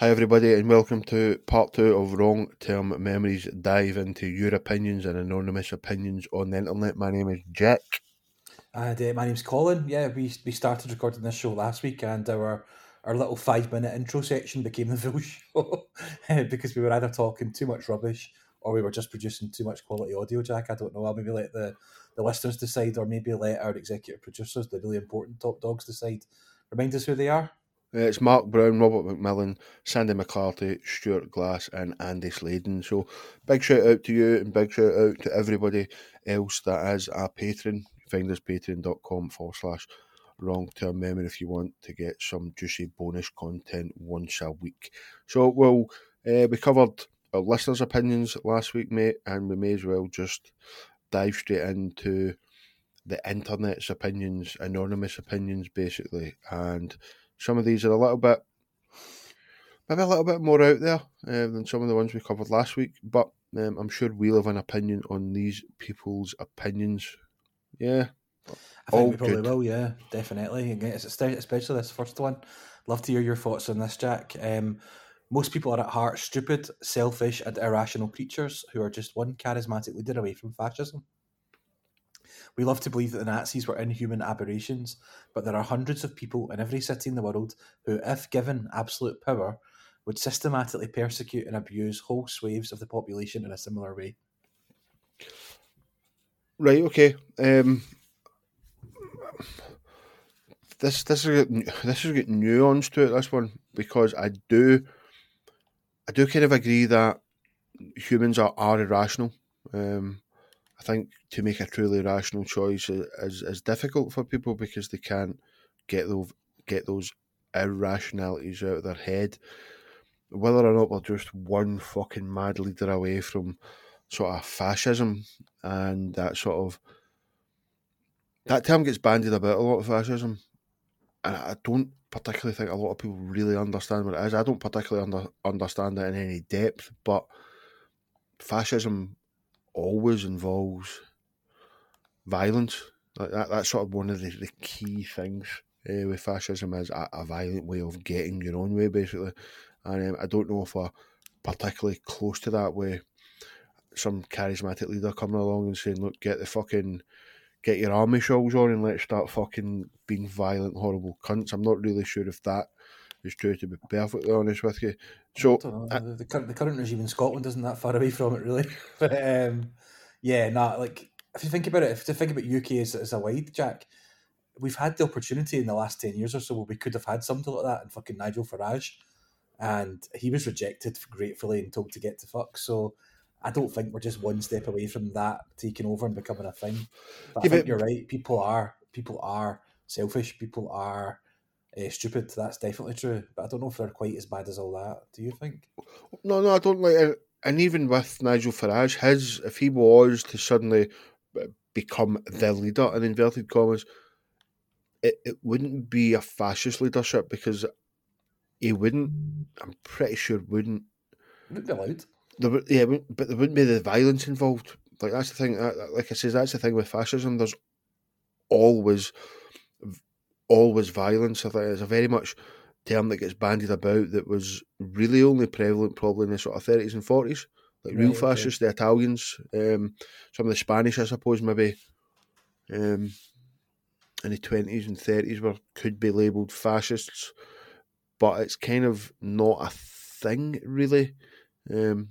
Hi, everybody, and welcome to part two of Long Term Memories. Dive into your opinions and anonymous opinions on the internet. My name is Jack. And uh, my name's Colin. Yeah, we we started recording this show last week, and our our little five minute intro section became the full show because we were either talking too much rubbish or we were just producing too much quality audio. Jack, I don't know. I'll maybe let the the listeners decide, or maybe let our executive producers, the really important top dogs, decide. Remind us who they are. Uh, it's Mark Brown, Robert McMillan, Sandy McCarthy, Stuart Glass, and Andy Sladen. So, big shout out to you and big shout out to everybody else that is a patron. Find us patreon.com forward slash long term memory if you want to get some juicy bonus content once a week. So, well, uh, we covered our listeners' opinions last week, mate, and we may as well just dive straight into the internet's opinions, anonymous opinions, basically. And some of these are a little bit, maybe a little bit more out there um, than some of the ones we covered last week. But um, I'm sure we'll have an opinion on these people's opinions. Yeah. I think we probably good. will, yeah, definitely. Especially this first one. Love to hear your thoughts on this, Jack. Um, most people are at heart stupid, selfish, and irrational creatures who are just one charismatic leader away from fascism. We love to believe that the Nazis were inhuman aberrations, but there are hundreds of people in every city in the world who, if given absolute power, would systematically persecute and abuse whole swathes of the population in a similar way. Right. Okay. Um, this this is this is getting nuance to it. This one because I do I do kind of agree that humans are, are irrational. Um, I think to make a truly rational choice is, is difficult for people because they can't get those get those irrationalities out of their head. Whether or not we're just one fucking mad leader away from sort of fascism and that sort of that term gets bandied about a lot of fascism, and I don't particularly think a lot of people really understand what it is. I don't particularly under, understand it in any depth, but fascism always involves violence. Like that, that's sort of one of the, the key things uh, with fascism is a, a, violent way of getting your own way, basically. And um, I don't know if we're particularly close to that way. Some charismatic leader coming along and saying, "Look, get the fucking, get your army shawls on and let's start fucking being violent, horrible cunts." I'm not really sure if that is true. To be perfectly honest with you, so I, the, current, the current regime in Scotland isn't that far away from it, really. but um, yeah, nah, like if you think about it, if you think about UK as, as a wide, Jack, we've had the opportunity in the last 10 years or so where we could have had something like that in fucking Nigel Farage. And he was rejected gratefully and told to get to fuck. So I don't think we're just one step away from that taking over and becoming a thing. But yeah, I think but, you're right. People are people are selfish. People are uh, stupid. That's definitely true. But I don't know if they're quite as bad as all that. Do you think? No, no, I don't like it. And even with Nigel Farage, his if he was to suddenly become the leader in inverted commas, it, it wouldn't be a fascist leadership because he wouldn't. I'm pretty sure wouldn't. Wouldn't be allowed. There, yeah, but there wouldn't be the violence involved. Like that's the thing. Like I says, that's the thing with fascism. There's always, always violence. I think it's a very much term that gets bandied about that was really only prevalent probably in the sort of thirties and forties like real fascists, okay. the Italians, um, some of the Spanish, I suppose, maybe um, in the twenties and thirties were could be labelled fascists, but it's kind of not a thing really. Um,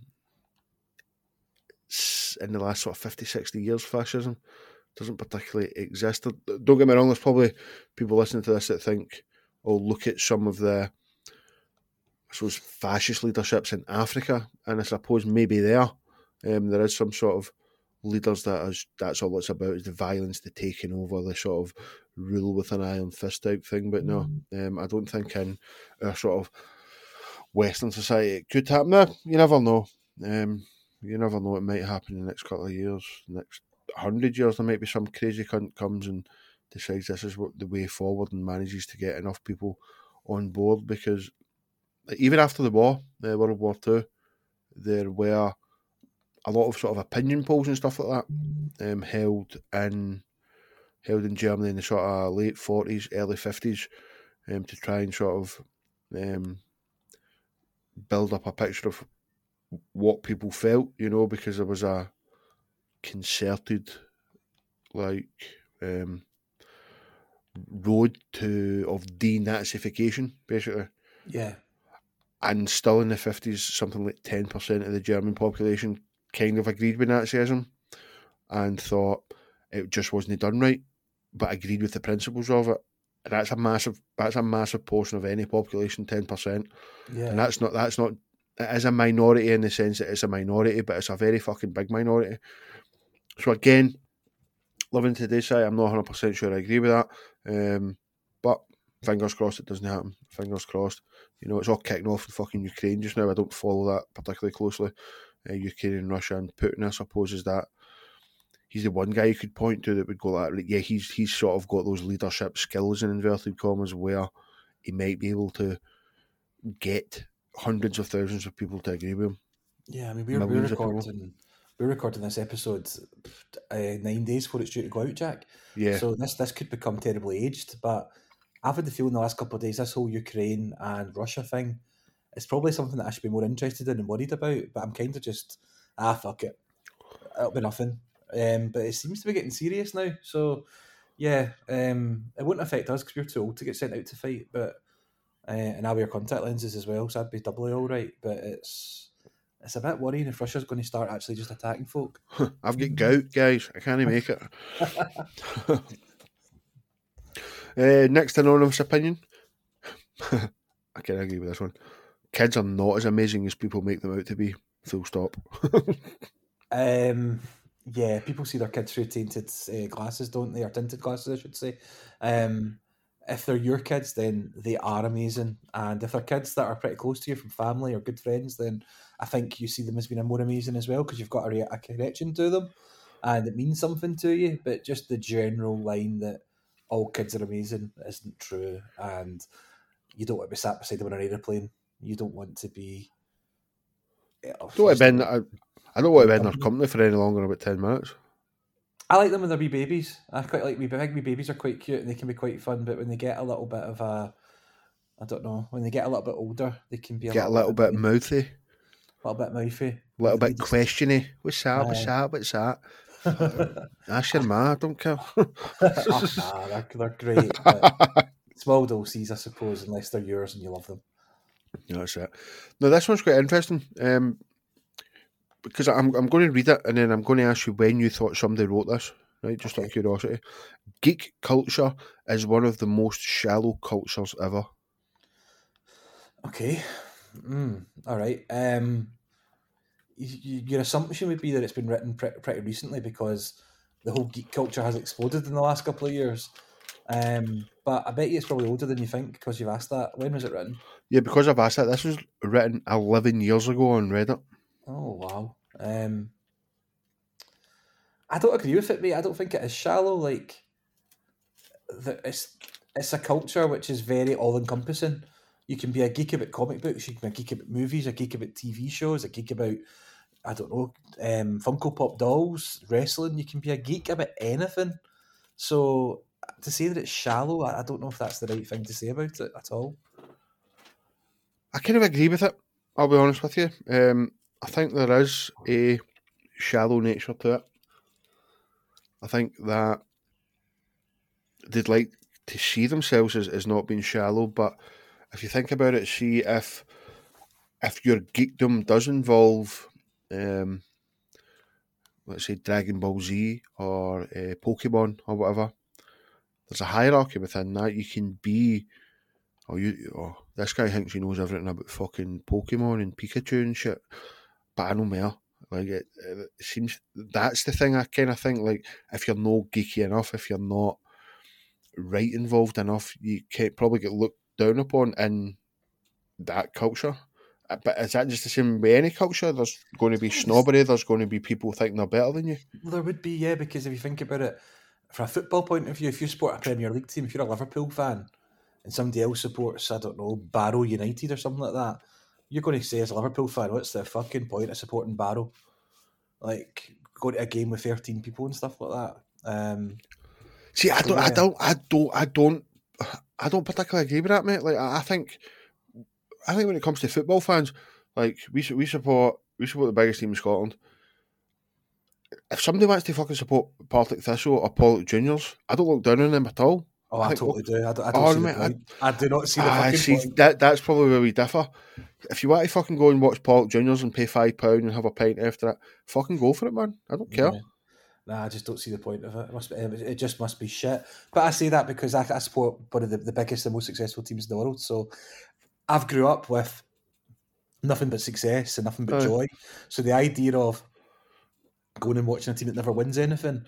in the last sort of 50, 60 years, fascism doesn't particularly exist. Don't get me wrong, there's probably people listening to this that think, oh, look at some of the I suppose, fascist leaderships in Africa, and I suppose maybe there um, there is some sort of leaders that is that's all it's about is the violence, the taking over, the sort of rule with an iron fist type thing. But no, mm. um, I don't think in our sort of Western society it could happen. No, you never know. Um, you never know. It might happen in the next couple of years, next hundred years. There might be some crazy cunt comes and decides this is what the way forward and manages to get enough people on board because even after the war, uh, World War Two, there were a lot of sort of opinion polls and stuff like that um, held in held in Germany in the sort of late forties, early fifties, um, to try and sort of um, build up a picture of what people felt, you know, because there was a concerted like um, road to of denazification, basically. Yeah. And still in the fifties, something like ten percent of the German population kind of agreed with Nazism and thought it just wasn't done right, but agreed with the principles of it. And that's a massive that's a massive portion of any population, ten percent. Yeah. And that's not that's not it is a minority in the sense that it's a minority, but it's a very fucking big minority. So again, living today say I'm not 100 percent sure I agree with that. Um, but fingers crossed it doesn't happen. Fingers crossed. You know, it's all kicking off in fucking Ukraine just now. I don't follow that particularly closely. Uh, Ukraine and Russia and Putin, I suppose, is that he's the one guy you could point to that would go like, yeah, he's he's sort of got those leadership skills in inverted commas where he might be able to get hundreds of thousands of people to agree with him. Yeah, I mean we're, we're recording we're recording this episode uh, nine days before it's due to go out, Jack. Yeah, So this this could become terribly aged, but I've had the feeling the last couple of days this whole Ukraine and Russia thing is probably something that I should be more interested in and worried about. But I'm kind of just ah fuck it, it'll be nothing. Um, but it seems to be getting serious now. So yeah, um, it wouldn't affect us because we're too old to get sent out to fight. But uh, and I wear contact lenses as well, so I'd be doubly all right. But it's it's a bit worrying if Russia's going to start actually just attacking folk. I've got gout, guys. I can't even make it. uh, next anonymous opinion. I can't agree with this one. Kids are not as amazing as people make them out to be. Full stop. Um, yeah, people see their kids through tainted uh, glasses, don't they? Or tinted glasses, I should say. Um, if they're your kids, then they are amazing. And if they're kids that are pretty close to you from family or good friends, then I think you see them as being more amazing as well because you've got a, a connection to them and it means something to you. But just the general line that all kids are amazing isn't true. And you don't want to be sat beside them on an aeroplane. You don't want to be. Yeah, don't want to be I, I don't want to be in their mm-hmm. company for any longer than about 10 minutes. I like them when they're wee babies. I quite like wee big wee babies are quite cute and they can be quite fun. But when they get a little bit of a, I don't know, when they get a little bit older, they can be a Get a little bit a mouthy, little bit mouthy, a little bit questiony. What's that? What's that? What's that? Ask your ma, I don't care. oh, nah, they're, they're great. Small doses, I suppose, unless they're yours and you love them. Yeah, that's it. Now this one's quite interesting um, because I'm I'm going to read it and then I'm going to ask you when you thought somebody wrote this. Right, just out of curiosity. Geek culture is one of the most shallow cultures ever. Okay. Mm, all right. Um, y- y- your assumption would be that it's been written pre- pretty recently because the whole geek culture has exploded in the last couple of years. Um, but I bet you it's probably older than you think because you've asked that. When was it written? Yeah, because I've asked that. This was written eleven years ago on Reddit. Oh wow. Um, I don't agree with it, mate. I don't think it is shallow. Like, the, it's it's a culture which is very all encompassing. You can be a geek about comic books. You can be a geek about movies. A geek about TV shows. A geek about I don't know um, Funko Pop dolls, wrestling. You can be a geek about anything. So to say that it's shallow, I, I don't know if that's the right thing to say about it at all. I kind of agree with it. I'll be honest with you. Um, I think there is a shallow nature to it. I think that they'd like to see themselves as, as not being shallow, but if you think about it, see if if your geekdom does involve, um, let's say Dragon Ball Z or uh, Pokemon or whatever, there's a hierarchy within that. You can be oh you oh this guy thinks he knows everything about fucking Pokemon and Pikachu and shit, but I know. Like it, it seems that's the thing I kind of think. Like if you're no geeky enough, if you're not right involved enough, you can probably get looked down upon in that culture. Uh, But is that just the same with any culture? There's going to be snobbery. There's going to be people thinking they're better than you. Well, there would be, yeah, because if you think about it, from a football point of view, if you support a Premier League team, if you're a Liverpool fan, and somebody else supports, I don't know, Barrow United or something like that, you're going to say as a Liverpool fan, what's the fucking point of supporting Barrow? Like, go to a game with 13 people and stuff like that. Um, See, I don't, I don't, I don't, I don't, I don't particularly agree with that, mate. Like, I think I think when it comes to football fans, like we we support we support the biggest team in Scotland. If somebody wants to fucking support Partick Thistle or Pollok Juniors, I don't look down on them at all. Oh, I, I think- totally do. I I don't Oh, see mate, the point. I, do not see the Ah, fucking see, point. that that's probably where we differ. If you want to fucking go and watch Pollok Juniors and pay five pound and have a pint after that, fucking go for it, man. I don't care. Yeah. Nah, I just don't see the point of it. It, must be, it just must be shit. But I say that because I, I support one of the, the biggest and most successful teams in the world. So I've grew up with nothing but success and nothing but joy. So the idea of going and watching a team that never wins anything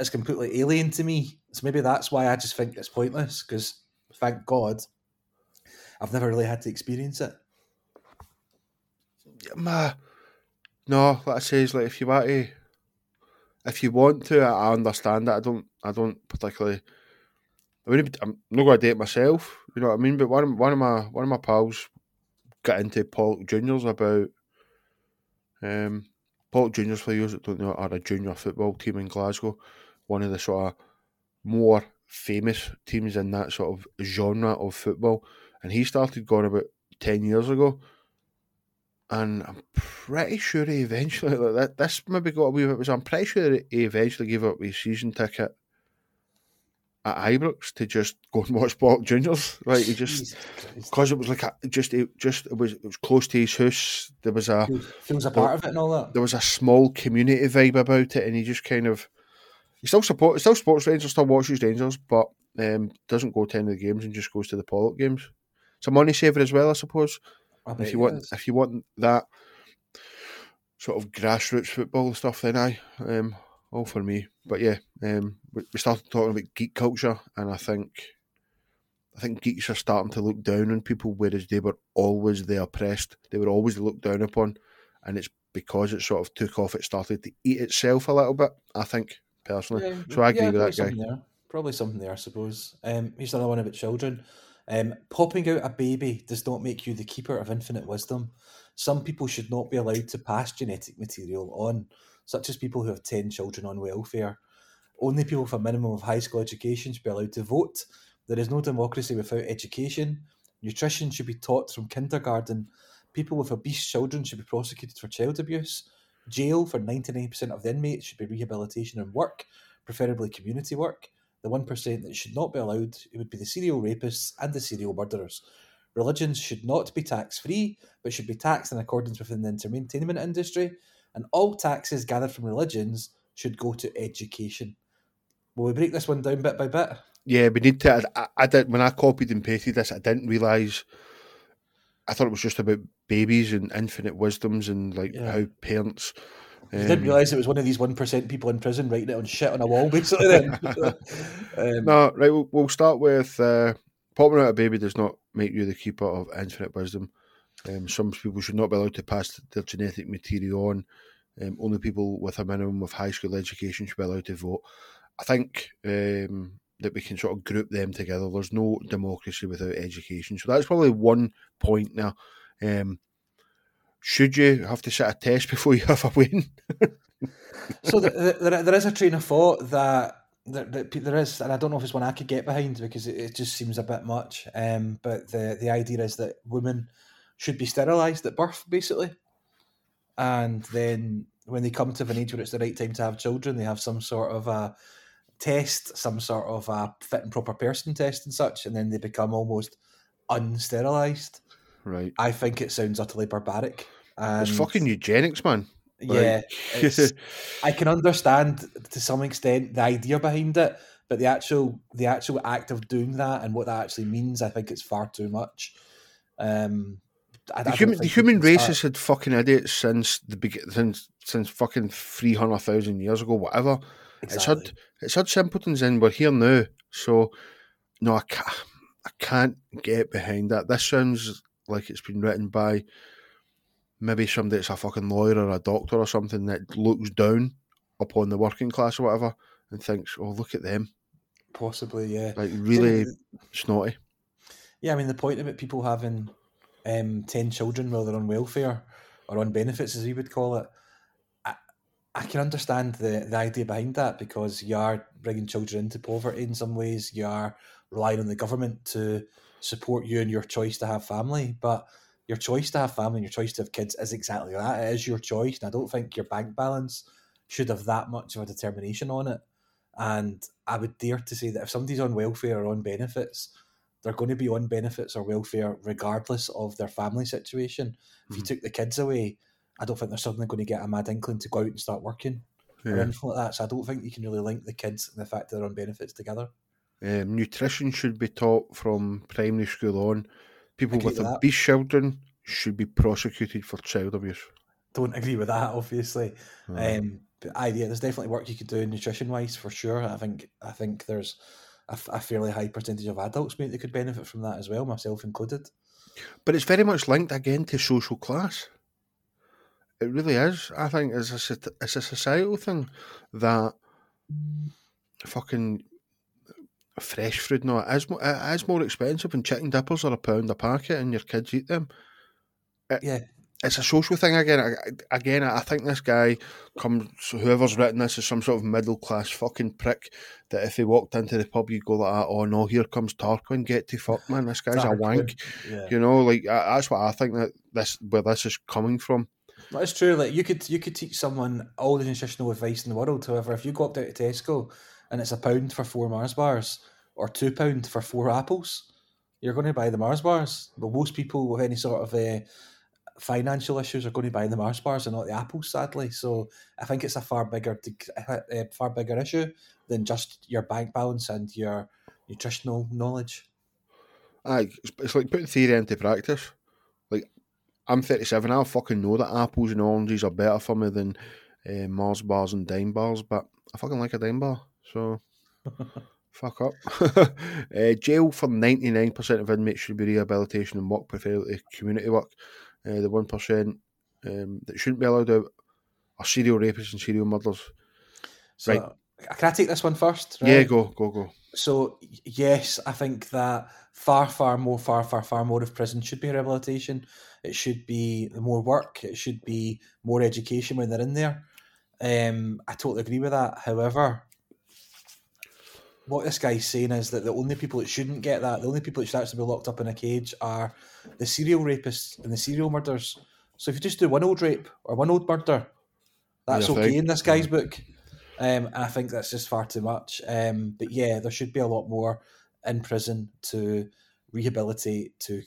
is completely alien to me. So maybe that's why I just think it's pointless. Because thank God, I've never really had to experience it. Ma, no, like I says, like if you want to, if you want to, I, understand that. I don't, I don't particularly. I mean, I'm not going to date myself, you know what I mean. But one, of- one of my, one of my pals got into Pollok Juniors about. Um, Pollok Juniors, for those that don't know, are a junior football team in Glasgow. One of the sort of more famous teams in that sort of genre of football, and he started going about ten years ago and I'm pretty sure he eventually like that. This maybe got a wee bit. Was I'm pretty sure he eventually gave up his season ticket at Ibrox to just go and watch Bok Juniors. Right, he just because it was like a, just it just it was it was close to his house. There was a Feels, was a part of it and all that. there was a small community vibe about it, and he just kind of he still support still supports Rangers, still watches Rangers, but um, doesn't go to any of the games and just goes to the Pollok games. It's a money saver as well, I suppose I if you want is. if you want that sort of grassroots football stuff, then I um all for me. But yeah, um we, we started talking about geek culture, and I think I think geeks are starting to look down on people, whereas they were always the oppressed. They were always looked down upon, and it's because it sort of took off. It started to eat itself a little bit. I think personally. Yeah, So I agree yeah, with that guy. There. Probably something there, I suppose. Um, here's another one about children. Um, popping out a baby does not make you the keeper of infinite wisdom. Some people should not be allowed to pass genetic material on, such as people who have 10 children on welfare. Only people with a minimum of high school education should be allowed to vote. There is no democracy without education. Nutrition should be taught from kindergarten. People with obese children should be prosecuted for child abuse. Jail for 99% of the inmates should be rehabilitation and work, preferably community work. The 1% that should not be allowed it would be the serial rapists and the serial murderers. Religions should not be tax free, but should be taxed in accordance with the entertainment industry. And all taxes gathered from religions should go to education. Will we break this one down bit by bit? Yeah, we need to. I, I did when I copied and pasted this. I didn't realize. I thought it was just about babies and infinite wisdoms and like Yeah. how parents. You didn't um, realise it was one of these 1% people in prison writing it on shit on a wall, basically. Then. um, No, right. We'll, we'll start with uh, popping out a baby does not make you the keeper of infinite wisdom. Um, some people should not be allowed to pass their genetic material on. Um, only people with a minimum of high school education should be allowed to vote. I think um, that we can sort of group them together. There's no democracy without education, so that's probably one point now. Um, should you have to set a test before you have a win? so there, there, there is a train of thought that that there is, and I don't know if it's one I could get behind because it, it just seems a bit much. Um, but the the idea is that women should be sterilised at birth, basically, and then when they come to an age where it's the right time to have children, they have some sort of a test, some sort of a fit and proper person test and such, and then they become almost unsterilised. right. I think it sounds utterly barbaric. And It's fucking eugenics, man. yeah, Like- it's, I can understand to some extent the idea behind it, but the actual the actual act of doing that and what that actually means, I think it's far too much. Um, I, the human, the human can race has had fucking idiots since the begin since since fucking three hundred thousand years ago, whatever. It's Exactly. had it's had simpletons in. We're here now, so no, I can't. I can't get behind that. This sounds like it's been written by maybe somebody that's a fucking lawyer or a doctor or something that looks down upon the working class or whatever and thinks, "Oh, look at them, possibly, yeah. like really So, snotty." yeah, I mean the point about people having um, ten children while they're on welfare or on benefits, as we would call it. I, can understand the, the idea behind that because you are bringing children into poverty in some ways. You are relying on the government to support you and your choice to have family, but your choice to have family and your choice to have kids is exactly that. It is your choice, and I don't think your bank balance should have that much of a determination on it. And I would dare to say that if somebody's on welfare or on benefits, they're going to be on benefits or welfare regardless of their family situation. If you Mhm. took the kids away, I don't think they're suddenly going to get a mad inkling to go out and start working or anything like that. So I don't think you can really link the kids and the fact that they're on benefits together. Um, nutrition should be taught from primary school on. People with obese children should be prosecuted for child abuse. Don't agree with that, obviously. Uh, Um, but I, yeah, there's definitely work you could do nutrition wise for sure. I think I think there's a fairly high percentage of adults maybe that could benefit from that as well, myself included. but it's very much linked again to social class. It really is. I think it's a it's a societal thing that fucking fresh fruit no it is, it is more expensive and chicken dippers are a pound a packet and your kids eat them. Yeah, it's a social thing again. I- Again, I think this guy comes. Whoever's written this is some sort of middle class fucking prick. That if he walked into the pub, you'd go like, that, "Oh no, here comes Tarquin. Get to fuck, man. This guy's a wank." yeah. You know, like that's what I think that this where this is coming from. But it's true. Like you could you could teach someone all the nutritional advice in the world. However, if you go up to Tesco and it's a pound for four Mars bars or two pound for four apples, you're going to buy the Mars bars. But most people with any sort of uh, financial issues are going to buy the Mars bars and not the apples. Sadly, so I think it's a far bigger uh, far bigger issue than just your bank balance and your nutritional knowledge. Aye, it's like putting theory into practice. I'm 37, I fucking know that apples and oranges are better for me than uh, Mars bars and dime bars, but I fucking like a dime bar, so fuck up. uh, jail for 99% of inmates should be rehabilitation and work, preferably community work. Uh, the 1% um, that shouldn't be allowed out are serial rapists and serial murderers. So, Right. Can I take this one first? Yeah, go, go, go. So yes, I think that far, far more, far, far, far more of prison should be rehabilitation. It should be more work. It should be more education when they're in there. Um, I totally agree with that. However, what this guy's saying is that the only people that shouldn't get that, the only people that should actually be locked up in a cage are the serial rapists and the serial murderers. So if you just do one old rape or one old murder, that's Yeah, okay in this guy's book. Um, and I think that's just far too much. Um, but yeah, there should be a lot more in prison to rehabilitate, to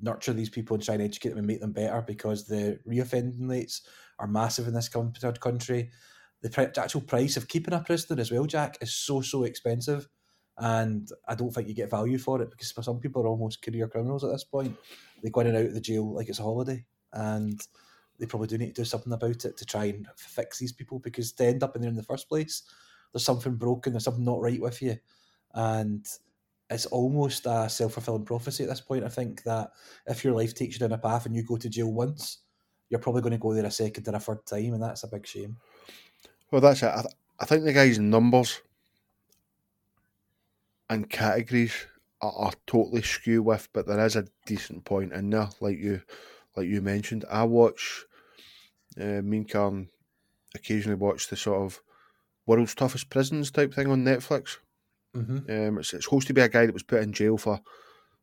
nurture these people and try and educate them and make them better because the reoffending rates are massive in this country. The actual price of keeping a prisoner as well, Jack, is so, so expensive. And I don't think you get value for it because for some people are almost career criminals at this point. They go in and out of the jail like it's a holiday. And they probably do need to do something about it to try and fix these people because to end up in there in the first place, there's something broken, there's something not right with you. And it's almost a self fulfilling prophecy at this point. I think that if your life takes you down a path and you go to jail once, you're probably going to go there a second and a third time, and that's a big shame. Well, that's it. I, th- I think the guy's numbers and categories are, are totally skew with, but there is a decent point in there, like you, like you mentioned. I watch, uh, me and Karen occasionally watch the sort of world's toughest prisons type thing on Netflix. Mm-hmm. Um, it's, it's supposed to be a guy that was put in jail for,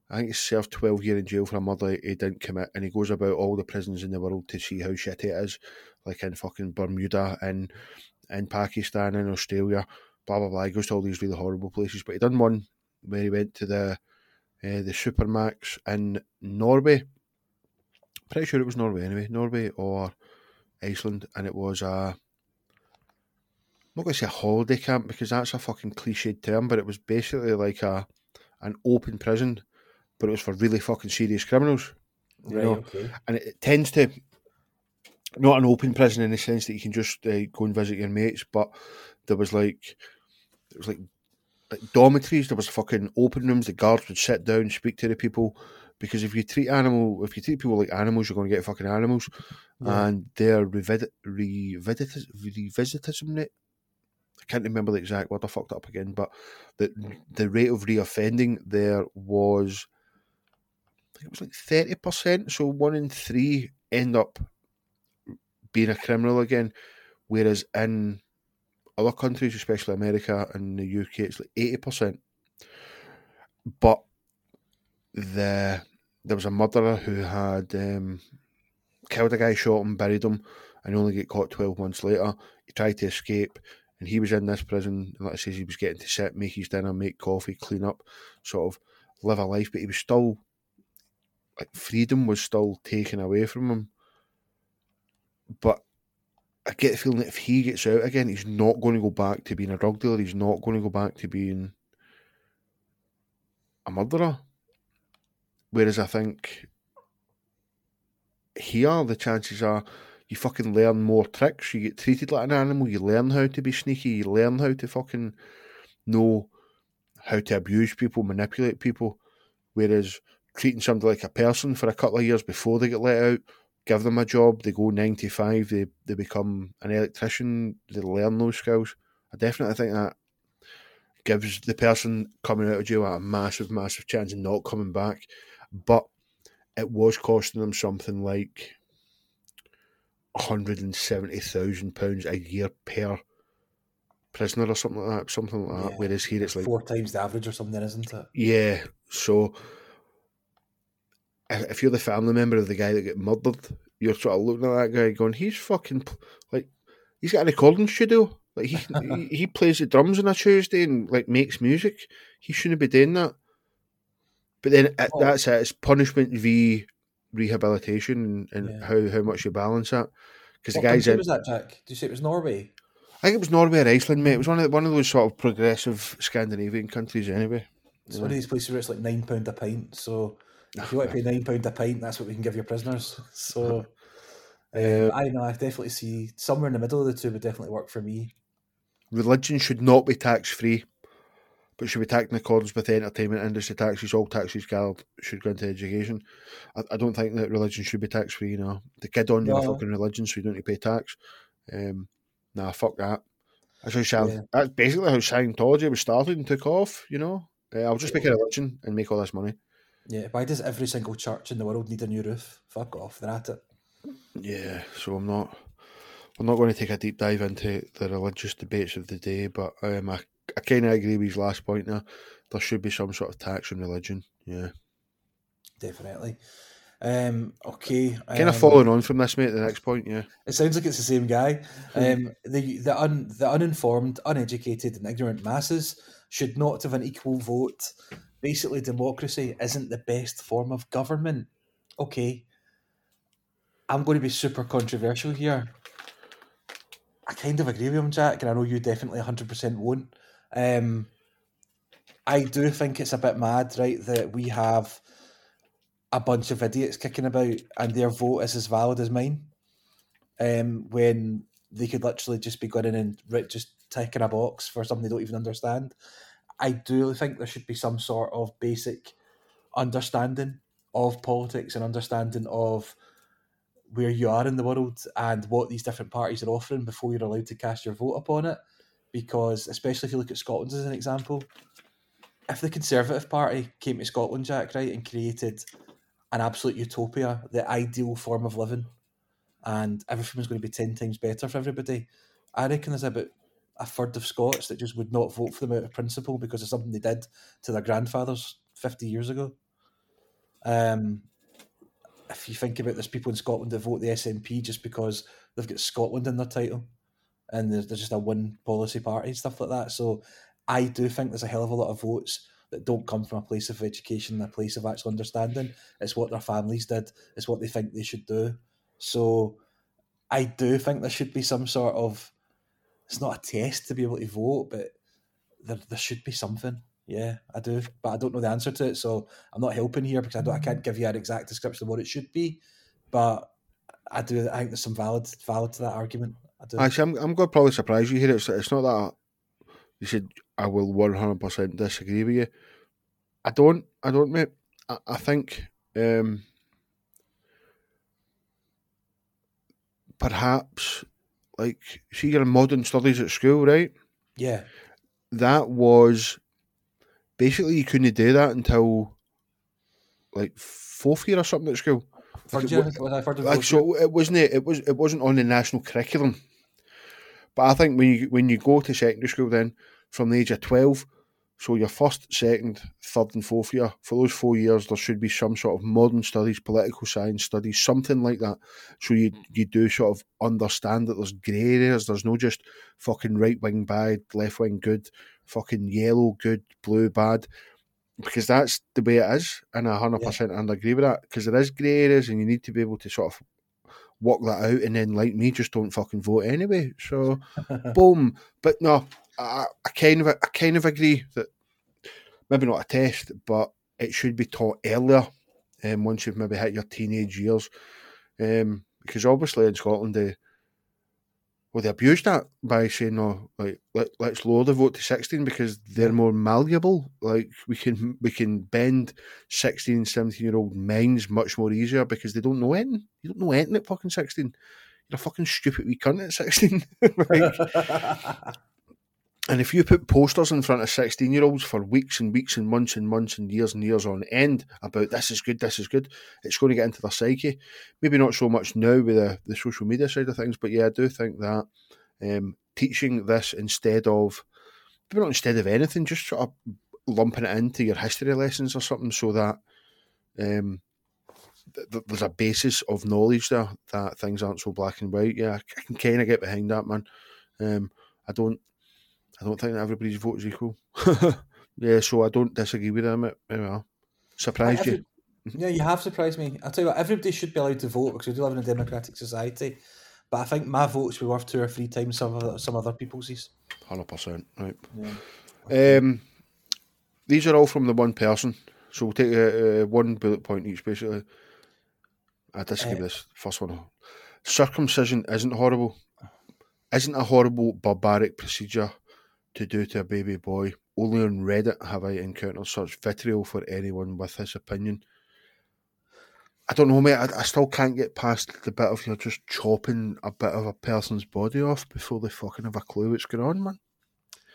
I think he served 12 years in jail for a murder he didn't commit, and he goes about all the prisons in the world to see how shitty it is, like in fucking Bermuda and in Pakistan and Australia, blah blah blah. He goes to all these really horrible places, but he done one where he went to the uh, the Supermax in Norway. Pretty sure it was Norway anyway, Norway or Iceland, and it was a. I'm not going to say a holiday camp because that's a fucking cliched term, but it was basically like a an open prison, but it was for really fucking serious criminals. You Right, know, okay. and it, it tends to not an open prison in the sense that you can just uh, go and visit your mates, but there was like it was like, like dormitories. There was fucking open rooms. The guards would sit down, speak to the people, because if you treat animal, if you treat people like animals, you're going to get fucking animals, Yeah. and their revid- revisit- revisitism rate. I can't remember the exact word. I fucked up again, but the the rate of reoffending there was I think it was like thirty percent. So one in three end up being a criminal again, whereas in other countries, especially America and the UK, it's like eighty percent. But the there was a murderer who had um, killed a guy, shot him, buried him, and only get caught 12 months later. He tried to escape, and he was in this prison. And like I says, he was getting to sit, make his dinner, make coffee, clean up, sort of live a life, but he was still, like, freedom was still taken away from him. But I get the feeling that if he gets out again, he's not going to go back to being a drug dealer. He's not going to go back to being a murderer. Whereas I think here the chances are you fucking learn more tricks. You get treated like an animal. You learn how to be sneaky. You learn how to fucking know how to abuse people, manipulate people. Whereas treating somebody like a person for a couple of years before they get let out, give them a job, they go 95, they, they become an electrician, they learn those skills. I definitely think that gives the person coming out of jail a massive, massive chance of not coming back. But it was costing them something like £170,000 a year per prisoner or something like that. Something like that. Whereas here it's like Four times the average or something, isn't it? yeah, so if you're the family member of the guy that got murdered, you're sort of looking at that guy going, he's fucking like he's got a recording studio. Like he he, he plays the drums on a Tuesday and like makes music. He shouldn't be doing that. But then it, Oh. that's it. It's punishment v rehabilitation and, and Yeah. how how much you balance that. Because the What guy's in. was that, Jack? Did you say it was Norway? I think it was Norway or Iceland, mate. It was one of the, one of those sort of progressive Scandinavian countries, anyway. It's one of these places where it's like nine pound a pint. So if you want to pay nine pound a pint, that's what we can give your prisoners. So um, I know I definitely see somewhere in the middle of the two would definitely work for me. religion should not be tax free, but should be taxed in accordance with the entertainment industry taxes. All taxes gathered should go into education. I, I don't think that religion should be tax free. You know, the kid on your fucking religion, so you don't need to pay tax. Um, nah, fuck that. That's how Scient- Yeah. That's basically how Scientology was started and took off. You know, uh, I'll just make a religion and make all this money. Yeah, why does every single church in the world need a new roof? Fuck off, they're at it. Yeah, so I'm not. I'm not going to take a deep dive into the religious debates of the day, but um, I, I kind of agree with his last point there. There should be some sort of tax on religion. Yeah. Definitely. Um, okay. Kind um, of following on from this, mate, the next point, yeah. It sounds like it's the same guy. Um, the the un, the uninformed, uneducated, and ignorant masses should not have an equal vote. Basically, democracy isn't the best form of government. Okay, I'm going to be super controversial here. I kind of agree with him, Jack, and I know you definitely 100% won't. Um, I do think it's a bit mad, right, that we have a bunch of idiots kicking about and their vote is as valid as mine um, when they could literally just be going in and just ticking a box for something they don't even understand. I do think there should be some sort of basic understanding of politics and understanding of where you are in the world and what these different parties are offering before you're allowed to cast your vote upon it. Because, especially if you look at Scotland as an example, if the Conservative Party came to Scotland, Jack, right, and created an absolute utopia, the ideal form of living, and everything was going to be 10 times better for everybody. I reckon there's about a third of Scots that just would not vote for them out of principle because of something they did to their grandfathers 50 years ago. Um, if you think about this, people in Scotland that vote the SNP just because they've got Scotland in their title and there's, there's just a one policy party, stuff like that. So I do think there's a hell of a lot of votes that don't come from a place of education, a place of actual understanding. It's what their families did, it's what they think they should do. So I do think there should be some sort of it's not a test to be able to vote, but there, there should be something. Yeah, I do, but I don't know the answer to it, so I'm not helping here because I don't. I can't give you an exact description of what it should be, but I do. I think there's some valid valid to that argument. I do. Actually, I'm, I'm going to probably surprise you here. It's, it's not that you said I will 100% disagree with you. I don't, I don't, mate. I, I think um, perhaps, like, see, you're in modern studies at school, right? yeah, that was basically you couldn't do that until like fourth year or something at school. Like, third it Was I third or like year? so, it wasn't it was it wasn't on the national curriculum. But I think when you when you go to secondary school, then from the age of twelve, So your first, second, third, and fourth year, for those four years, there should be some sort of modern studies, political science studies, something like that. So you you do sort of understand that there's grey areas. There's no just fucking right wing bad, left wing good, fucking yellow good, blue bad. Because that's the way it is, and I hundred percent and agree with that. Because there is grey areas, and you need to be able to sort of work that out, and then like me, just don't fucking vote anyway. So, boom. But no, I, I kind of I kind of agree that maybe not a test, but it should be taught earlier. Um, once you've maybe hit your teenage years, um, because obviously in Scotland they well they abused that by saying no, like let, let's lower the vote to sixteen because they're more malleable. Like we can we can bend 16, 17 year old minds much more easier because they don't know anything. You don't know anything at fucking sixteen. You're a fucking stupid wee cunt at sixteen. like, and if you put posters in front of 16 year olds for weeks and weeks and months and months and years and years on end about this is good, this is good, it's going to get into their psyche. Maybe not so much now with the, the social media side of things, but yeah, I do think that um, teaching this instead of, maybe not instead of anything, just sort of lumping it into your history lessons or something so that um, th- there's a basis of knowledge there that things aren't so black and white. Yeah, I can kind of get behind that, man. Um, I don't I don't think everybody's vote is equal. yeah, so I don't disagree with them. Anyway, surprised you. Yeah, you have surprised me. I'll tell you what, everybody should be allowed to vote because we do live in a democratic society. But I think my vote should be worth two or three times some other, some other people's. Hundred percent, right. Yeah. Um, these are all from the one person, so we'll take uh, uh, one bullet point each. Basically, I disagree uh, with this first one. Circumcision isn't horrible. Isn't a horrible barbaric procedure to do to a baby boy. Only on Reddit have I encountered such vitriol for anyone with this opinion. I don't know, mate. I, I, still can't get past the bit of you're just chopping a bit of a person's body off before they fucking have a clue what's going on, man.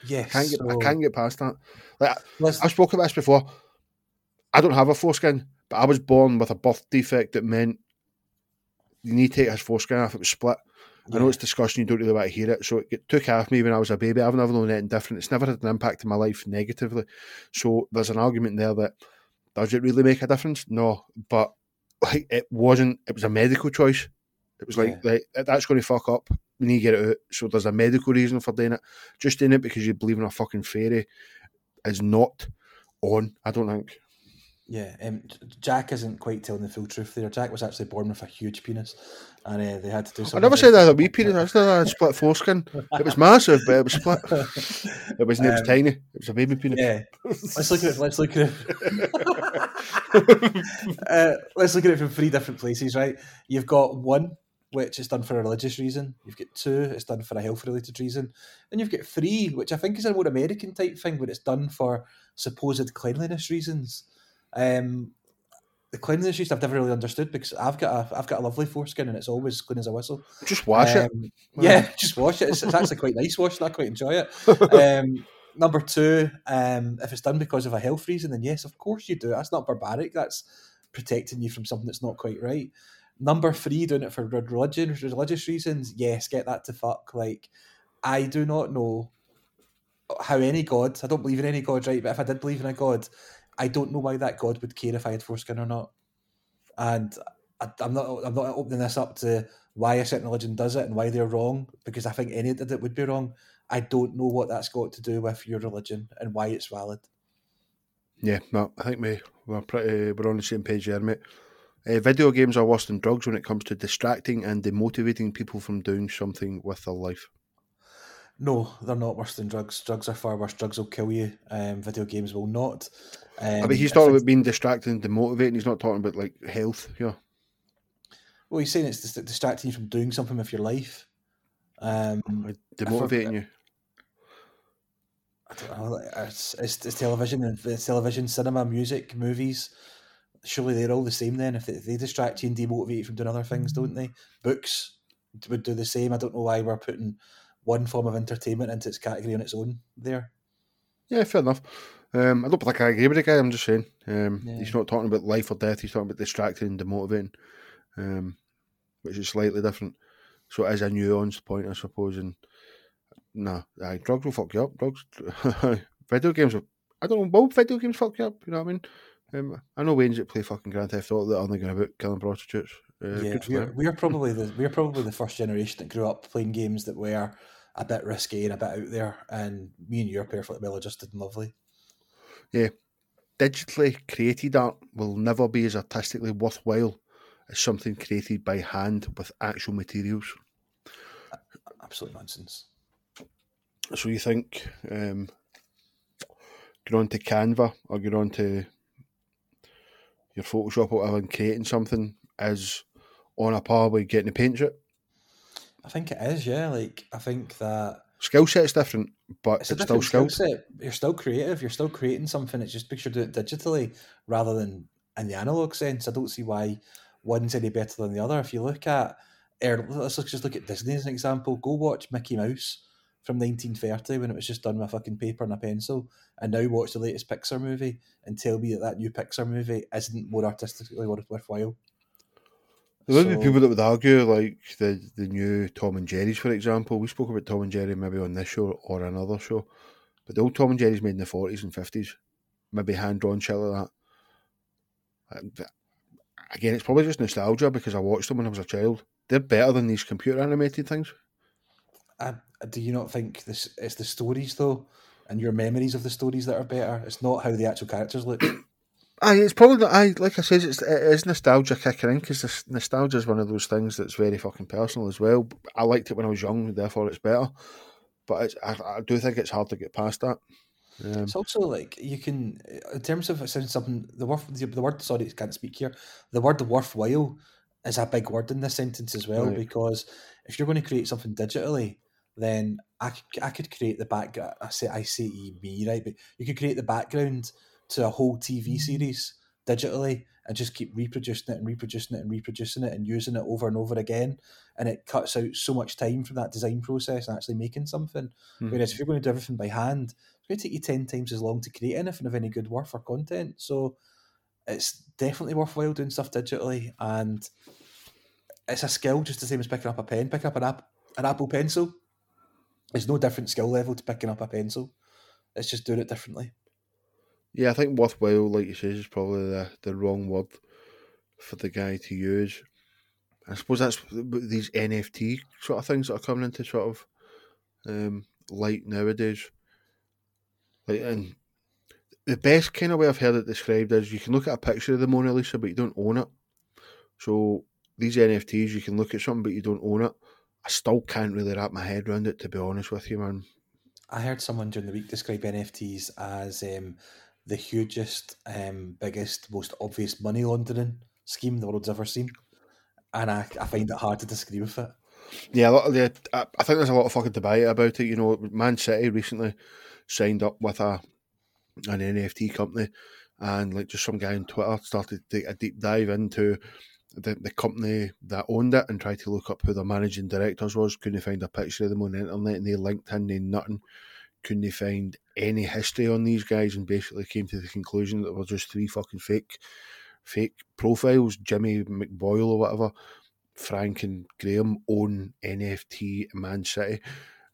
Yes, I can't get, so... I can't get past that. Like, I've spoken about this before. I don't have a foreskin, but I was born with a birth defect that meant you need to take his foreskin off. It was split. I know it's discussion, you don't really want to hear it. So it took half me when I was a baby. I've never known anything different. It's never had an impact in my life negatively. So there's an argument there that does it really make a difference? No. But like it wasn't it was a medical choice. It was like, yeah. like that's going to fuck up. We need to get it out. So there's a medical reason for doing it. Just doing it because you believe in a fucking fairy is not on, I don't think. Yeah, um, Jack isn't quite telling the full truth there. Jack was actually born with a huge penis, and uh, they had to do something. I never said that had a wee penis. I said I had split foreskin. It was massive, but it was split. It wasn't. Um, it was tiny. It was a baby penis. Yeah. Let's look at it. Let's look at it. uh, let's look at it from three different places. Right, you've got one which is done for a religious reason. You've got two, it's done for a health related reason. And you've got three, which I think is a more American type thing, but it's done for supposed cleanliness reasons. Um, the cleanliness use I've never really understood because I've got a I've got a lovely foreskin and it's always clean as a whistle. Just wash um, it. Yeah, just wash it. It's, it's actually quite nice washing. I quite enjoy it. Um, number two, um, if it's done because of a health reason, then yes, of course you do. That's not barbaric. That's protecting you from something that's not quite right. Number three, doing it for religion, religious reasons. Yes, get that to fuck. Like, I do not know how any god. I don't believe in any god, right? But if I did believe in a god, I don't know why that God would care if I had foreskin or not. And I, am not I'm not opening this up to why a certain religion does it and why they're wrong because I think any of it would be wrong. I don't know what that's got to do with your religion and why it's valid. Yeah, no, I think we we're pretty we're on the same page there, mate. Uh, video games are worse than drugs when it comes to distracting and demotivating people from doing something with their life. No, they're not worse than drugs. Drugs are far worse. Drugs will kill you. Um, video games will not. Um, I mean, he's talking about being distracted and demotivating. He's not talking about like health. Yeah. Well, he's saying it's distracting you from doing something with your life. Um, demotivating you. I don't know. It's, it's, it's television and it's television, cinema, music, movies. Surely they're all the same then. If they, they distract you and demotivate you from doing other things, don't they? Books would do the same. I don't know why we're putting one form of entertainment into its category on its own there. Yeah, fair enough. Um, I don't think I agree with the guy. I'm just saying um, yeah. he's not talking about life or death. He's talking about distracting and demotivating, um, which is slightly different. So it is a nuanced point, I suppose. And nah, drugs will fuck you up. Drugs, video games I don't know. Will video games fuck you up? You know what I mean? Um, I know Wayne's that play fucking Grand Theft Auto that are only going about killing prostitutes. Uh, yeah, we're, we're probably the we're probably the first generation that grew up playing games that were a bit risky and a bit out there, and me and you are perfectly well adjusted and lovely. Yeah. Digitally created art will never be as artistically worthwhile as something created by hand with actual materials. Absolute nonsense. So you think um, going on to Canva or going on to your Photoshop or whatever and creating something is on a par with getting to paint it? I think it is, yeah. Like I think that Skill set is different, but it's it's, a still different skill set. You're still creative. You're still creating something. It's just because you're doing it digitally rather than in the analog sense. I don't see why one's any better than the other. If you look at, er, let's just look at Disney as an example. Go watch Mickey Mouse from 1930 when it was just done with a fucking paper and a pencil, and now watch the latest Pixar movie and tell me that that new Pixar movie isn't more artistically worth- worthwhile. There would be people that would argue, like the the new Tom and Jerry's, for example. We spoke about Tom and Jerry maybe on this show or another show, but the old Tom and Jerry's made in the forties and fifties, maybe hand drawn shit like that. Again, it's probably just nostalgia because I watched them when I was a child. They're better than these computer animated things. Do you not think this it's the stories though, and your memories of the stories that are better? It's not how the actual characters look. Aye, it's probably. Aye, like I said, it's it is nostalgia kicking in because nostalgia is one of those things that's very fucking personal as well. I liked it when I was young, therefore it's better. But it's, I, I do think it's hard to get past that. Um, It's also like you can, in terms of saying something, the word, the, the word, sorry, I can't speak here. The word worthwhile is a big word in this sentence as well Right. because if you're going to create something digitally, then I could, I could create the background. I say I say me right, but you could create the background to a whole TV series digitally and just keep reproducing it and reproducing it and reproducing it and using it over and over again, and it cuts out so much time from that design process and actually making something. Mhm. Whereas if you're going to do everything by hand, it's going to take you 10 times as long to create anything of any good worth or content. So it's definitely worthwhile doing stuff digitally. And it's a skill just the same as picking up a pen. Picking up an, app, an Apple Pencil is no different skill level to picking up a pencil. It's just doing it differently. Yeah, I think worthwhile, like you say, is probably the, the wrong word for the guy to use. I suppose that's these NFT sort of things that are coming into sort of um, light nowadays. Like, and the best kind of way I've heard it described is you can look at a picture of the Mona Lisa, but you don't own it. So these NFTs, you can look at something, but you don't own it. I still can't really wrap my head around it, to be honest with you, man. I heard someone during the week describe NFTs as um, the hugest, um, biggest, most obvious money laundering scheme the world's ever seen. And I, I find it hard to disagree with it. Yeah, a lot of the, I think there's a lot of fucking debate about it. You know, Man City recently signed up with a an NFT company, and like just some guy on Twitter started to take a deep dive into the, the company that owned it and tried to look up who the managing directors was. Couldn't find a picture of them on the internet, and they LinkedIn, they nothing. Couldn't they find any history on these guys, and basically came to the conclusion that there were just three fucking fake, fake profiles. Jimmy McBoyle or whatever. Frank and Graham own NFT Man City,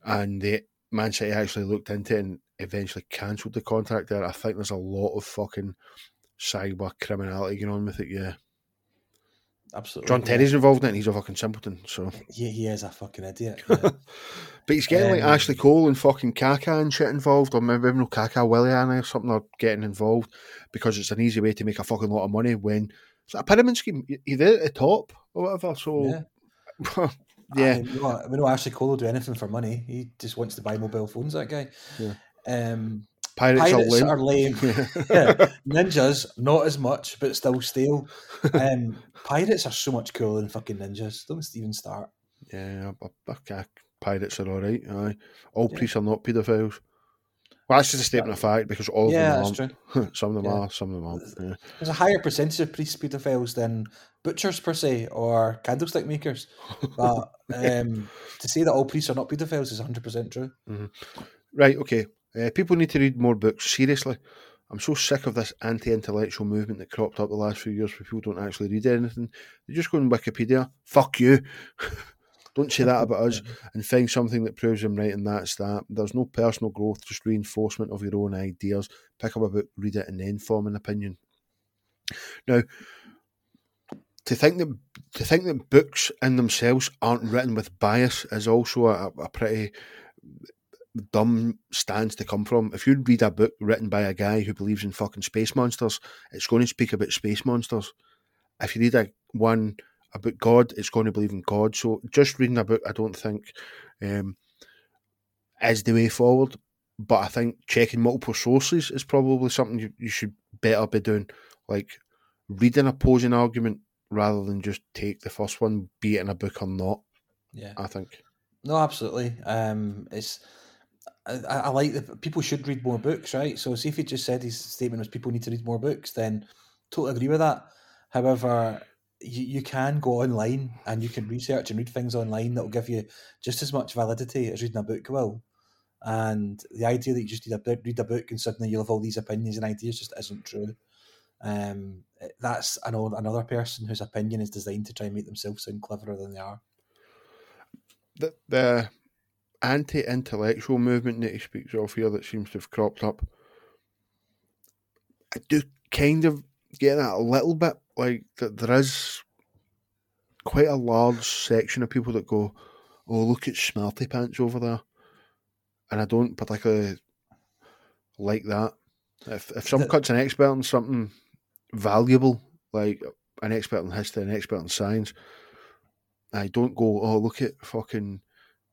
and the Man City actually looked into it and eventually cancelled the contract there. I think there's a lot of fucking cyber criminality going on with it. Yeah, Absolutely. John yeah. Terry's involved in it. and He's a fucking simpleton. So, He, he is a fucking idiot. yeah. but he's getting like Um, Ashley Cole and fucking Kaka and shit involved, or maybe even Kaka Willian or something are getting involved because it's an easy way to make a fucking lot of money when it's a pyramid scheme. You- You're there at the top or whatever. So, yeah. yeah. I mean, we, know, we know Ashley Cole will do anything for money. He just wants to buy mobile phones, that guy. Yeah. Um, Pirates, pirates are lame. are lame. yeah. Ninjas, not as much, but still steal. Um, pirates are so much cooler than fucking ninjas. Don't even start. Yeah, I- pirates are all right. Aye, all Yeah. priests are not paedophiles. Well, that's just a statement of fact because all of yeah, them that's aren't. true. some of them Yeah. are, some of them aren't. Yeah. There's a higher percentage of priest pedophiles than butchers per se or candlestick makers. But um, to say that all priests are not pedophiles is 100% true. Right, okay. Uh, people need to read more books. Seriously, I'm so sick of this anti-intellectual movement that cropped up the last few years where people don't actually read anything. They just go on Wikipedia. Fuck you. Don't say that about us and find something that proves them right, and that's that. There's no personal growth, just reinforcement of your own ideas. Pick up a book, read it, and then form an opinion. Now, to think that to think that books in themselves aren't written with bias is also a, a pretty dumb stance to come from. If you read a book written by a guy who believes in fucking space monsters, it's going to speak about space monsters. If you read a one about God, it's going to believe in God. So just reading a book, I don't think um, is the way forward. But I think checking multiple sources is probably something you, you should better be doing. Like read an opposing argument rather than just take the first one, be it in a book or not. Yeah, I think. No, absolutely. Um, it's I, I like that people should read more books, right? So, see if he just said his statement was people need to read more books, then totally agree with that. However, you, you can go online and you can research and read things online that will give you just as much validity as reading a book will. And the idea that you just read a read a book and suddenly you'll have all these opinions and ideas just isn't true. Um, that's an, another person whose opinion is designed to try and make themselves sound cleverer than they are. The, the anti-intellectual movement that he speaks of here that seems to have cropped up, I do kind of get that a little bit. Like that, there is quite a large section of people that go, "Oh, look at Smarty Pants over there," and I don't particularly like that. If if some cuts an expert on something valuable, like an expert in history, an expert in science, I don't go, oh, look at fucking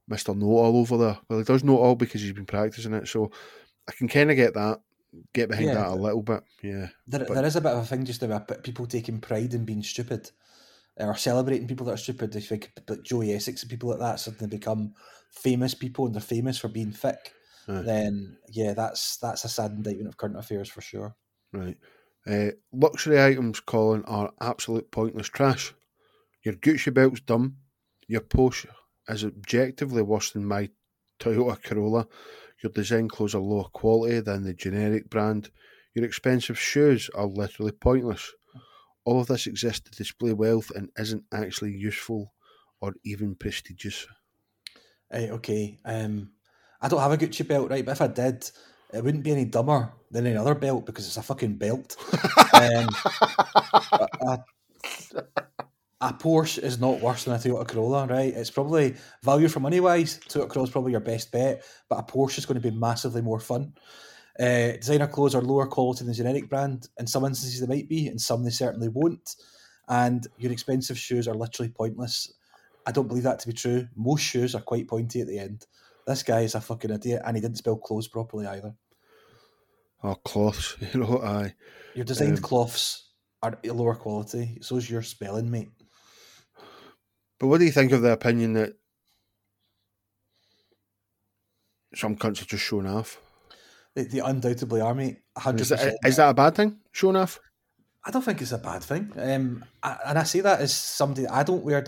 Mr. Know All over there. Well, he does know all because he's been practicing it. So I can kind of get that, get behind yeah, that a little bit. Yeah. There, but, there is a bit of a thing just about people taking pride in being stupid or celebrating people that are stupid. If like, like Joey Essex and people like that suddenly become famous people and they're famous for being thick, right. then yeah, that's that's a sad indictment of current affairs for sure. Right. Uh, luxury items, Colin, are absolute pointless trash. Your Gucci belt's dumb. Your Porsche is objectively worse than my Toyota Corolla. Your design clothes are lower quality than the generic brand. Your expensive shoes are literally pointless. All of this exists to display wealth and isn't actually useful or even prestigious. Right, okay. Um, I don't have a Gucci belt, right? But if I did, it wouldn't be any dumber than any other belt because it's a fucking belt. um, a, a, Porsche is not worse than a Toyota Corolla, right? It's probably value for money wise. Toyota Corolla is probably your best bet, but a Porsche is going to be massively more fun. Uh, designer clothes are lower quality than the generic brand. In some instances, they might be, in some they certainly won't. And your expensive shoes are literally pointless. I don't believe that to be true. Most shoes are quite pointy at the end. This guy is a fucking idiot, and he didn't spell clothes properly either. Oh, cloths, you know, I. Your designed um, cloths are lower quality. So is your spelling, mate. But what do you think of the opinion that some cunts are just showing off? They, they undoubtedly are, mate. 100%. Is that, is that a bad thing, showing off? I don't think it's a bad thing. Um, I, and I say that as somebody I don't wear.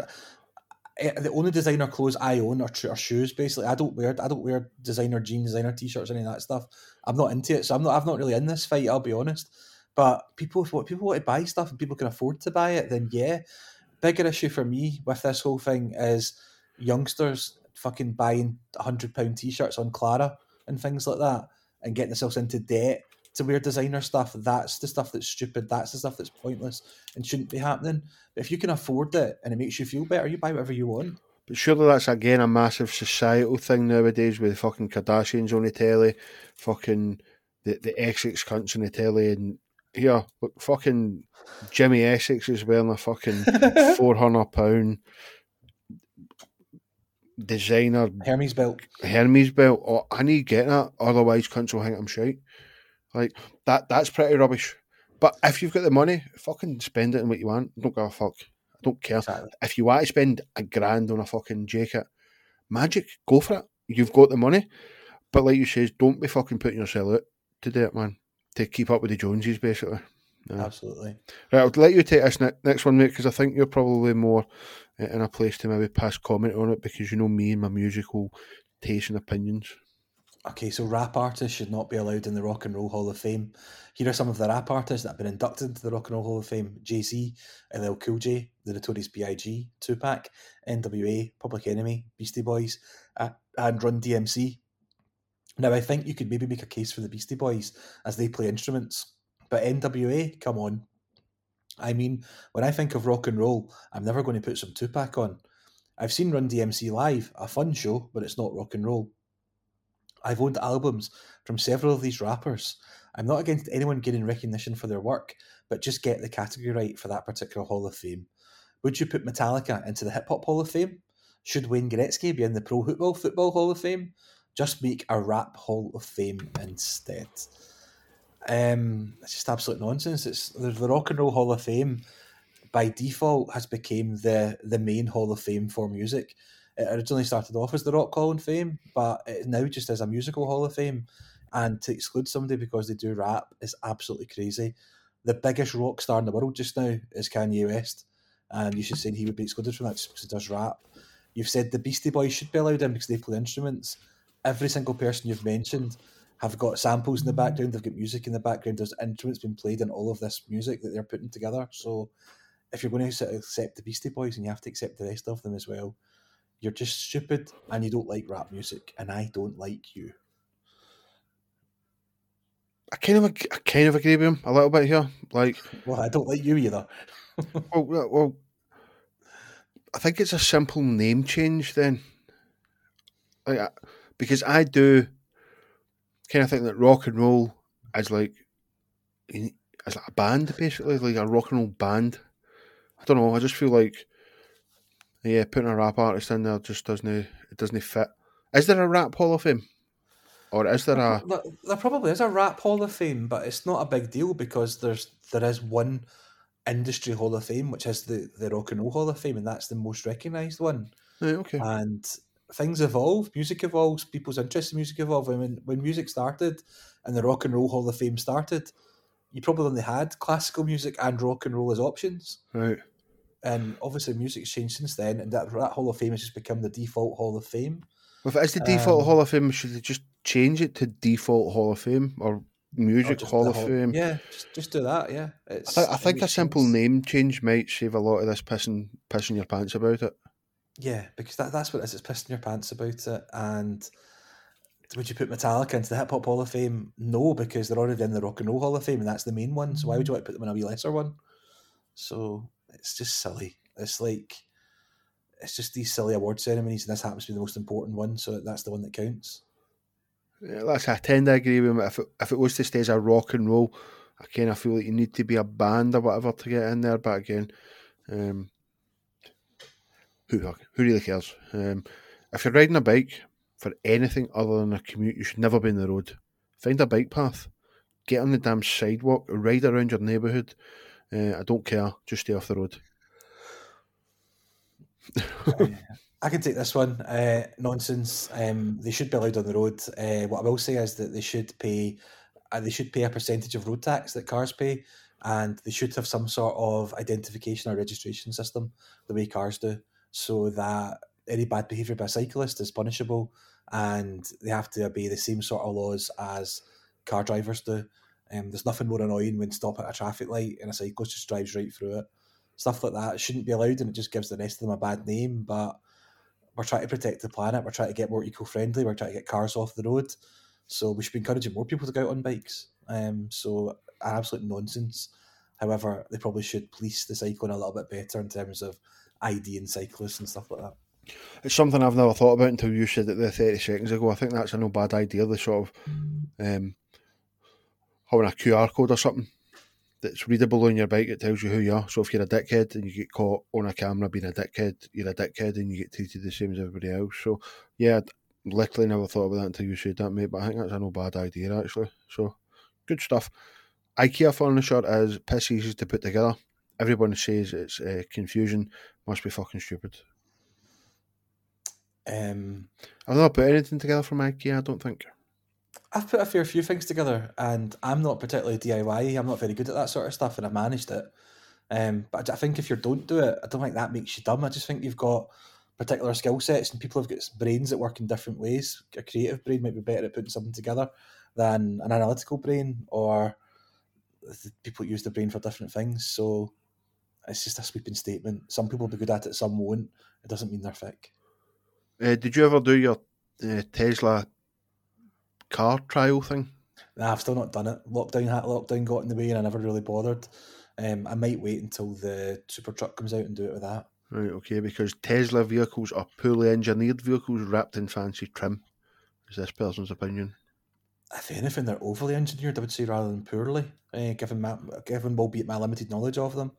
Eh, the only designer clothes I own are, are shoes. Basically, I don't wear I don't wear designer jeans, designer t-shirts, any of that stuff. I'm not into it, so I'm not. I'm not really in this fight. I'll be honest. But people, what people want to buy stuff and people can afford to buy it, then yeah. Bigger issue for me with this whole thing is youngsters fucking buying hundred pound t-shirts on Klarna and things like that, and getting themselves into debt to wear designer stuff. That's the stuff that's stupid. That's the stuff that's pointless and shouldn't be happening. But if you can afford it and it makes you feel better, you buy whatever you want. But surely that's again a massive societal thing nowadays with fucking Kardashians on the telly, fucking the, the Essex cunts on the telly, and here, look, fucking Jimmy Essex is wearing a fucking four hundred pound designer Hermes belt. Hermes belt. Oh, I need to get that, otherwise cunts will think I'm shite. Like that that's pretty rubbish. But if you've got the money, fucking spend it on what you want. Don't give a fuck. I don't care. Exactly. If you want to spend a grand on a fucking jacket, magic, go for it. You've got the money. But like you says, don't be fucking putting yourself out to do it, man. To keep up with the Joneses, basically. Yeah. Absolutely. Right, I'll let you take this next one, mate, because I think you're probably more in a place to maybe pass comment on it because you know me and my musical taste and opinions. Okay, so rap artists should not be allowed in the Rock and Roll Hall of Fame. Here are some of the rap artists that have been inducted into the Rock and Roll Hall of Fame: Jay Z, LL Cool J, The Notorious B.I.G., Tupac, N.W.A., Public Enemy, Beastie Boys, uh, and Run DMC. Now, I think you could maybe make a case for the Beastie Boys as they play instruments, but N.W.A., come on. I mean, when I think of rock and roll, I'm never going to put some Tupac on. I've seen Run DMC live, a fun show, but it's not rock and roll. I've owned albums from several of these rappers. I'm not against anyone getting recognition for their work, but just get the category right for that particular Hall of Fame. Would you put Metallica into the Hip Hop Hall of Fame? Should Wayne Gretzky be in the Pro Football Football Hall of Fame? Just make a Rap Hall of Fame instead. Um, it's just absolute nonsense. It's the, the Rock and Roll Hall of Fame by default has become the the main Hall of Fame for music. It originally started off as the Rock Hall of Fame, but it now just as a musical Hall of Fame. And to exclude somebody because they do rap is absolutely crazy. The biggest rock star in the world just now is Kanye West, and you should say he would be excluded from that just because he does rap. You've said the Beastie Boys should be allowed in because they play instruments. Every single person you've mentioned have got samples in the mm-hmm. background, they've got music in the background, there's instruments being played in all of this music that they're putting together. So if you're going to accept the Beastie Boys and you have to accept the rest of them as well, you're just stupid and you don't like rap music, and I don't like you. I kind of, I kind of agree with him a little bit here. Like, well, I don't like you either. well, well, I think it's a simple name change then, like, because I do kind of think that rock and roll is like, is like a band basically, like a rock and roll band. I don't know. I just feel like, yeah, putting a rap artist in there just doesn't it doesn't fit. Is there a rap hall of fame? Or is there a? There probably is a rap hall of fame, but it's not a big deal because there's there is one industry hall of fame, which is the the rock and roll hall of fame, and that's the most recognised one. Right, okay. And things evolve, music evolves, people's interest in music evolve. I mean, when music started and the rock and roll hall of fame started, you probably only had classical music and rock and roll as options. Right. And obviously, music's changed since then, and that that hall of fame has just become the default hall of fame. Well, if it is the default um, Hall of Fame, should they just change it to default Hall of Fame or Music Hall of Fame? Yeah, just, just do that. Yeah, it's, I, th- I think a simple sense. name change might save a lot of this pissing pissing your pants about it. Yeah, because that, that's what it is. It's pissing your pants about it. And would you put Metallica into the Hip Hop Hall of Fame? No, because they're already in the Rock and Roll Hall of Fame, and that's the main one. So why would you want to put them in a wee lesser one? So it's just silly. It's like it's just these silly award ceremonies, and this happens to be the most important one, so that's the one that counts. Yeah, that's I tend to agree with him. If it, if it was to stay as a rock and roll, I kind of feel like you need to be a band or whatever to get in there. But again, um, who who really cares? Um, if you're riding a bike for anything other than a commute, you should never be in the road. Find a bike path, get on the damn sidewalk, ride around your neighbourhood. Uh, I don't care. Just stay off the road. I can take this one. Uh, nonsense. Um, they should be allowed on the road. Uh, what I will say is that they should pay. Uh, they should pay a percentage of road tax that cars pay, and they should have some sort of identification or registration system, the way cars do, so that any bad behaviour by a cyclist is punishable, and they have to obey the same sort of laws as car drivers do. Um, there's nothing more annoying when stop at a traffic light and a cyclist just drives right through it stuff like that shouldn't be allowed and it just gives the rest of them a bad name. But we're trying to protect the planet, we're trying to get more eco friendly, we're trying to get cars off the road. So we should be encouraging more people to go out on bikes. Um, so absolute nonsense. However, they probably should police the cycling a little bit better in terms of ID and cyclists and stuff like that. It's something I've never thought about until you said it there 30 seconds ago. I think that's a no bad idea, the sort of um, having a QR code or something that's readable on your bike. It tells you who you are. So if you're a dickhead and you get caught on a camera being a dickhead, you're a dickhead and you get treated the same as everybody else. So yeah, I'd literally never thought about that until you said that, mate. But I think that's a no bad idea actually. So good stuff. IKEA furniture is piss easy to put together. Everyone says it's uh, confusion. Must be fucking stupid. Um, I've never put anything together from IKEA. I don't think. I've put a fair few things together, and I'm not particularly DIY. I'm not very good at that sort of stuff, and I've managed it. Um, but I think if you don't do it, I don't think that makes you dumb. I just think you've got particular skill sets, and people have got brains that work in different ways. A creative brain might be better at putting something together than an analytical brain, or people use the brain for different things. So it's just a sweeping statement. Some people will be good at it, some won't. It doesn't mean they're thick. Uh, did you ever do your uh, Tesla car trial thing? Nah, I've still not done it. Lockdown, lockdown got in the way, and I never really bothered. Um, I might wait until the Cybertruck comes out and do it with that. Right, okay, because Tesla vehicles are poorly engineered vehicles wrapped in fancy trim. Is this person's opinion? If anything, they're overly engineered, I would say, rather than poorly, uh, given, my, given albeit my limited knowledge of them.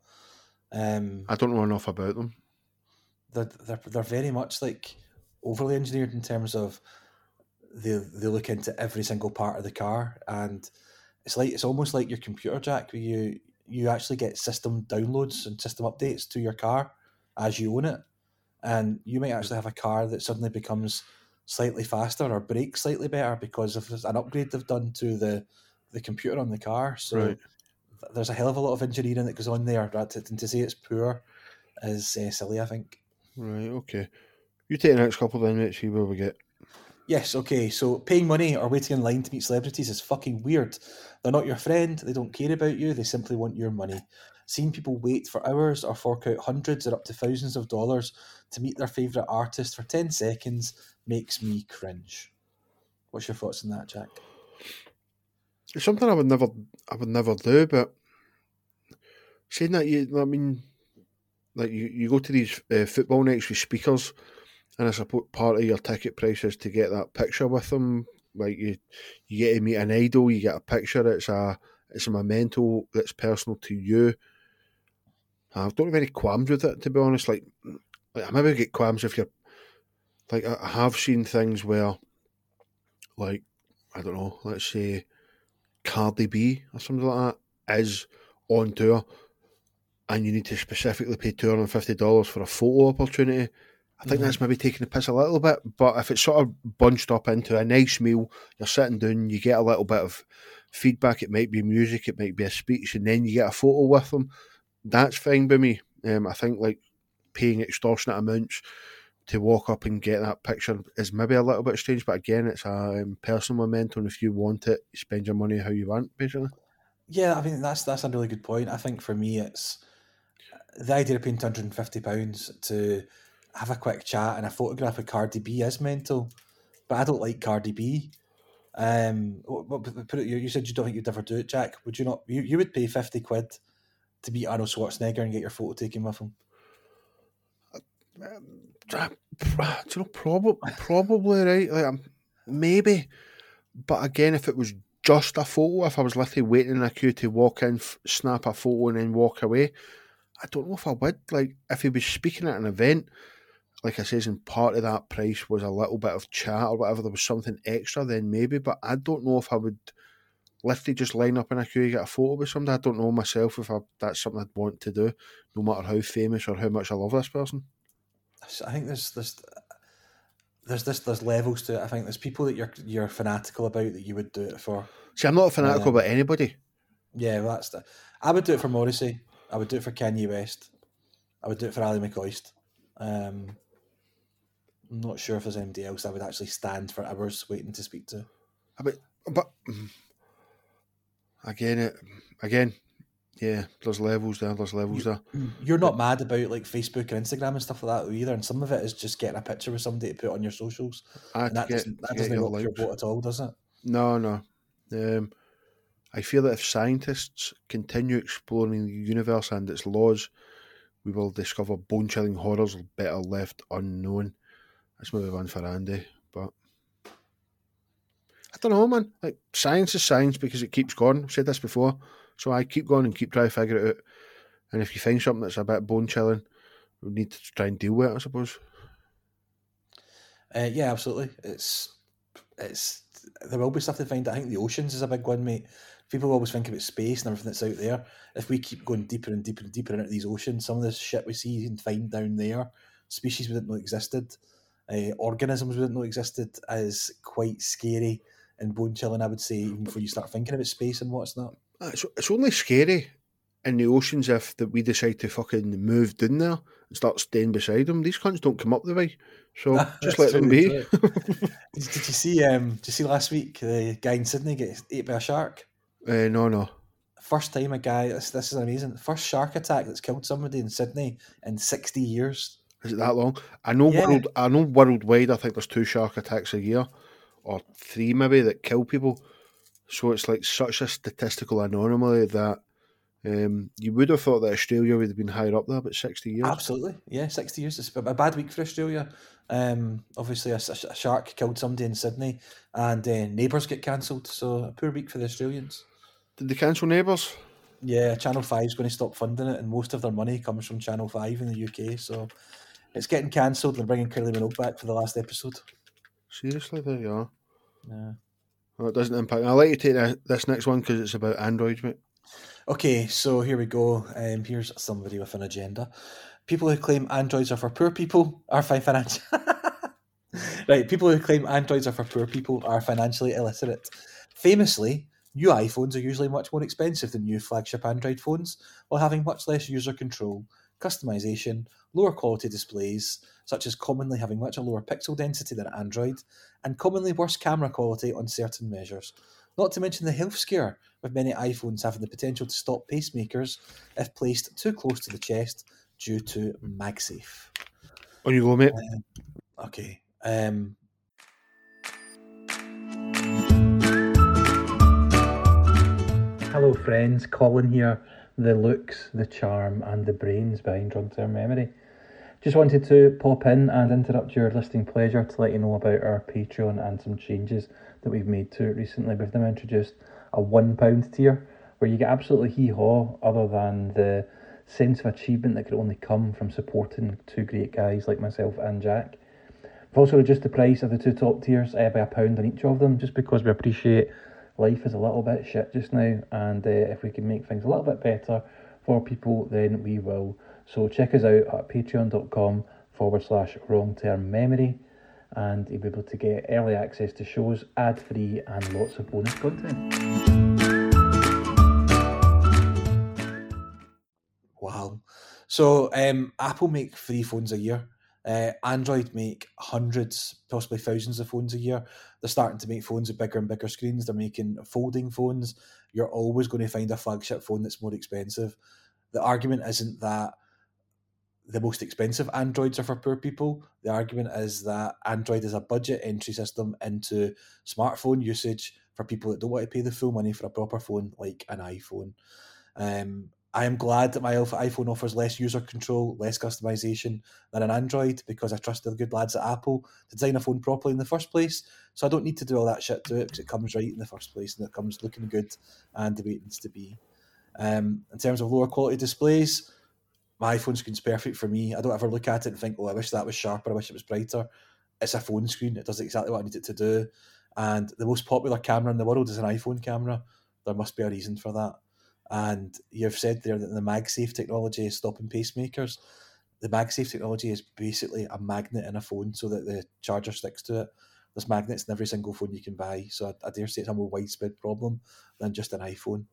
Um, I don't know enough about them. They're, they're, they're very much like overly engineered in terms of they, they look into every single part of the car and it's like it's almost like your computer jack where you you actually get system downloads and system updates to your car as you own it. And you might actually have a car that suddenly becomes slightly faster or brakes slightly better because of an upgrade they've done to the, the computer on the car. So right. There's a hell of a lot of engineering that goes on there. And to say it's poor is uh, silly, I think. Right, okay. You take the next couple then, mate, see where we get. Yes, okay. So paying money or waiting in line to meet celebrities is fucking weird. They're not your friend, they don't care about you, they simply want your money. Seeing people wait for hours or fork out hundreds or up to thousands of dollars to meet their favourite artist for 10 seconds makes me cringe. What's your thoughts on that, Jack? It's something I would never I would never do, but saying that you I mean like you, you go to these uh, football nights with speakers and I suppose part of your ticket price is to get that picture with them. Like you, you get to meet an idol, you get a picture. It's a it's a memento that's personal to you. I don't have any qualms with it, to be honest. Like, like I maybe get qualms if you're like I have seen things where, like, I don't know, let's say Cardi B or something like that is on tour, and you need to specifically pay two hundred and fifty dollars for a photo opportunity I think mm-hmm. that's maybe taking the piss a little bit. But if it's sort of bunched up into a nice meal, you're sitting down, you get a little bit of feedback. It might be music, it might be a speech, and then you get a photo with them. That's fine by me. Um, I think like paying extortionate amounts to walk up and get that picture is maybe a little bit strange. But again, it's a um, personal And If you want it, you spend your money how you want, basically. Yeah, I mean that's that's a really good point. I think for me, it's the idea of paying two hundred and fifty pounds to have a quick chat and a photograph of Cardi B is mental, but I don't like Cardi B. Um, put it, you said you don't think you'd ever do it, Jack. Would you not? You, you would pay fifty quid to meet Arnold Schwarzenegger and get your photo taken with him. Um, do you know, probably, probably right. Like, maybe, but again, if it was just a photo, if I was literally waiting in a queue to walk in, f- snap a photo, and then walk away, I don't know if I would. Like, if he was speaking at an event, like I says, and part of that price was a little bit of chat or whatever, there was something extra, then maybe. But I don't know if I would literally just line up in a queue get a photo with somebody. I don't know myself if I, that's something I'd want to do, no matter how famous or how much I love this person. I think there's there's there's this there's levels to it. I think there's people that you're you're fanatical about that you would do it for. See, I'm not fanatical um, about anybody. Yeah, well, that's the. I would do it for Morrissey. I would do it for Kanye West. I would do it for Ally McCoist. Um, I'm not sure if there's anybody else I would actually stand for hours waiting to speak to. But, but mm, again, it again, yeah, there's levels there. There's levels there. You're not mad about like Facebook or Instagram and stuff like that either. And some of it is just getting a picture with somebody to put on your socials. I and that get, doesn't that doesn't rock your boat at all, does it? No, no. Um, I feel that if scientists continue exploring the universe and its laws, we will discover bone chilling horrors better left unknown. That's maybe one for Andy, but I don't know, man. Like science is science because it keeps going. I've said this before, so I keep going and keep trying to figure it out. And if you find something that's a bit bone chilling, we need to try and deal with it, I suppose. Uh, yeah, absolutely. It's it's there will be stuff to find. I think the oceans is a big one, mate. People always think about space and everything that's out there. If we keep going deeper and deeper and deeper into these oceans, some of the shit we see and find down there, species we didn't know existed, uh, organisms we didn't know existed is quite scary and bone chilling. I would say even before you start thinking about space and what's not. It's, it's only scary in the oceans if that we decide to fucking move down there and start staying beside them. These cunts don't come up the way, so just let them be. did, did, you see? Um, did you see last week the guy in Sydney get ate by a shark? Uh, no, no. First time a guy. This, this is amazing. First shark attack that's killed somebody in Sydney in sixty years. Is it that long? I know Yeah. world. I know worldwide. I think there's two shark attacks a year, or three maybe that kill people. So it's like such a statistical anomaly that um, you would have thought that Australia would have been higher up there, but sixty years. Absolutely, yeah, sixty years. It's a bad week for Australia. Um, obviously, a, a- shark killed somebody in Sydney, and uh, neighbours get cancelled. So a poor week for the Australians. Did they cancel neighbours? Yeah, Channel 5's going to stop funding it, and most of their money comes from Channel 5 in the UK. So it's getting cancelled. They're bringing Kylie Minogue back for the last episode. Seriously, there you are. Yeah. Well, it doesn't impact. I'll let you take this next one because it's about Android, mate. Okay, so here we go. Um, here's somebody with an agenda. People who claim androids are for poor people are fi- financial. right, people who claim androids are for poor people are financially illiterate. Famously, new iPhones are usually much more expensive than new flagship Android phones, while having much less user control, customization, lower quality displays, such as commonly having much a lower pixel density than Android, and commonly worse camera quality on certain measures. Not to mention the health scare, with many iPhones having the potential to stop pacemakers if placed too close to the chest due to MagSafe. On you go, mate. Okay. Um, Hello, friends. Colin here. The looks, the charm, and the brains behind Long Term Memory. Just wanted to pop in and interrupt your listening pleasure to let you know about our Patreon and some changes that we've made to it recently. We've now introduced a £1 tier where you get absolutely hee haw other than the sense of achievement that could only come from supporting two great guys like myself and Jack. We've also reduced the price of the two top tiers uh, by a pound on each of them just because we appreciate life is a little bit shit just now and uh, if we can make things a little bit better for people then we will. So check us out at patreon.com forward slash wrong term memory and you'll be able to get early access to shows ad free and lots of bonus content. Wow. So um, Apple make three phones a year. Uh, Android make hundreds, possibly thousands of phones a year. They're starting to make phones with bigger and bigger screens. They're making folding phones. You're always going to find a flagship phone that's more expensive. The argument isn't that the most expensive Androids are for poor people. The argument is that Android is a budget entry system into smartphone usage for people that don't want to pay the full money for a proper phone like an iPhone. Um, I am glad that my iPhone offers less user control, less customization than an Android because I trust the good lads at Apple to design a phone properly in the first place. So I don't need to do all that shit to it because it comes right in the first place and it comes looking good and the way it needs to be. Um, in terms of lower quality displays, my iPhone screen's perfect for me. I don't ever look at it and think, oh, I wish that was sharper, I wish it was brighter. It's a phone screen, it does exactly what I need it to do. And the most popular camera in the world is an iPhone camera. There must be a reason for that. And you've said there that the MagSafe technology is stopping pacemakers. The MagSafe technology is basically a magnet in a phone so that the charger sticks to it. There's magnets in every single phone you can buy. So I, I dare say it's a more widespread problem than just an iPhone.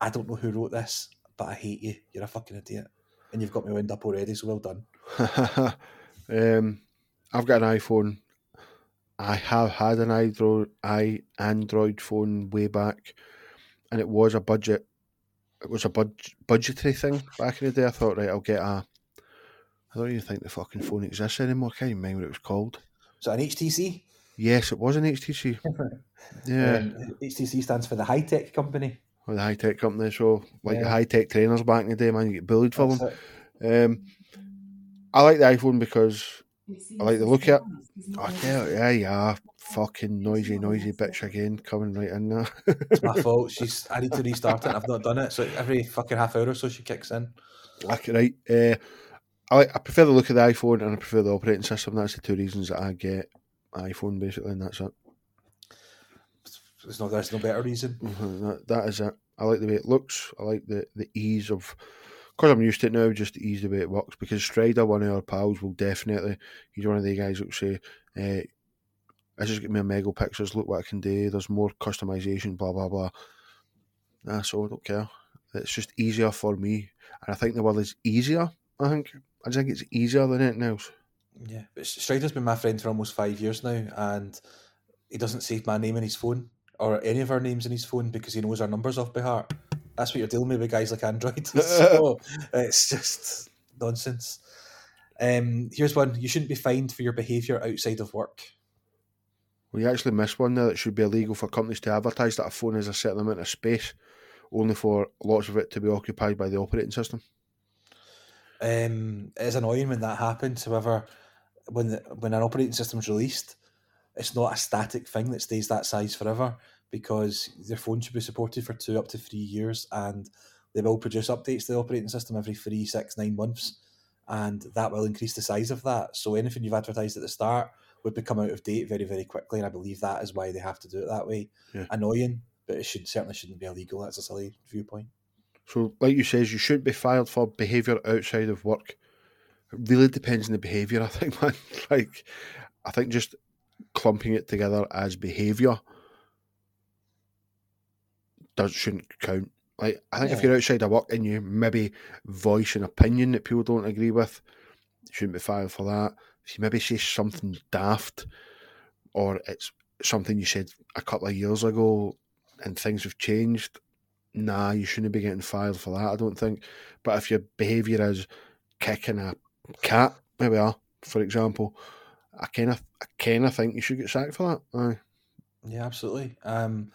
I don't know who wrote this, but I hate you. You're a fucking idiot. And you've got me wound up already, so well done. um, I've got an iPhone. I have had an Android, phone way back, and it was a budget. It was a bud, budgetary thing back in the day. I thought, right, I'll get a. I don't even think the fucking phone exists anymore. I can't even remember what it was called. So an HTC? Yes, it was an HTC. Yeah, Um, HTC stands for the high tech company. with a high tech company. So, like the high tech trainers back in the day, man, you get bullied for That's them. it. Um, I like the iPhone because I like the look at it. Oh, yeah, yeah, yeah. Fucking noisy, noisy bitch again coming right in there. It's my fault. She's. I need to restart it. I've not done it. So every fucking half hour or so she kicks in. like, right. Uh, I, like, I prefer the look of the iPhone and I prefer the operating system. That's the two reasons that I get iPhone, basically, and that's it. There's no. There's no better reason. Mhm, That, that is it. I like the way it looks. I like the, the ease of, because I'm used to it now, just the ease the way it works. Because Strider, one of our pals, will definitely, he's one of the guys that will say, uh, this is getting me a mega pictures, look what I can do, there's more customization, blah, blah, blah. Nah, so I don't care. It's just easier for me, and I think the word is easier. I think I think it's easier than anything else. Yeah, but Strider's been my friend for almost five years now, and he doesn't save my name in his phone or any of our names in his phone because he knows our numbers off by heart. That's what you're dealing with with guys like Android. so it's just nonsense. Um, here's one: you shouldn't be fined for your behaviour outside of work. You actually missed one there. That should be illegal for companies to advertise that a phone has a certain amount of space, only for lots of it to be occupied by the operating system. Um, it's annoying when that happens. However, when the, when an operating system's released, it's not a static thing that stays that size forever because their phone should be supported for two up to three years, and they will produce updates to the operating system every three, six, nine months, and that will increase the size of that. So anything you've advertised at the start would become out of date very, very quickly, and I believe that is why they have to do it that way. Yeah. Annoying, but it should certainly shouldn't be illegal. That's a silly viewpoint. So, like you says, you shouldn't be fired for behaviour outside of work. It really depends on the behaviour. I think, man. Like, I think just clumping it together as behaviour does shouldn't count. Like, I think if you're outside of work and you maybe voice an opinion that people don't agree with, you shouldn't be fired for that. If you maybe say something daft, or it's something you said a couple of years ago and things have changed, nah, you shouldn't be getting fired for that, I don't think. But if your behaviour is kicking a cat, maybe are, for example, I kind of, I kind of think you should get sacked for that. Aye. Yeah, absolutely. Um,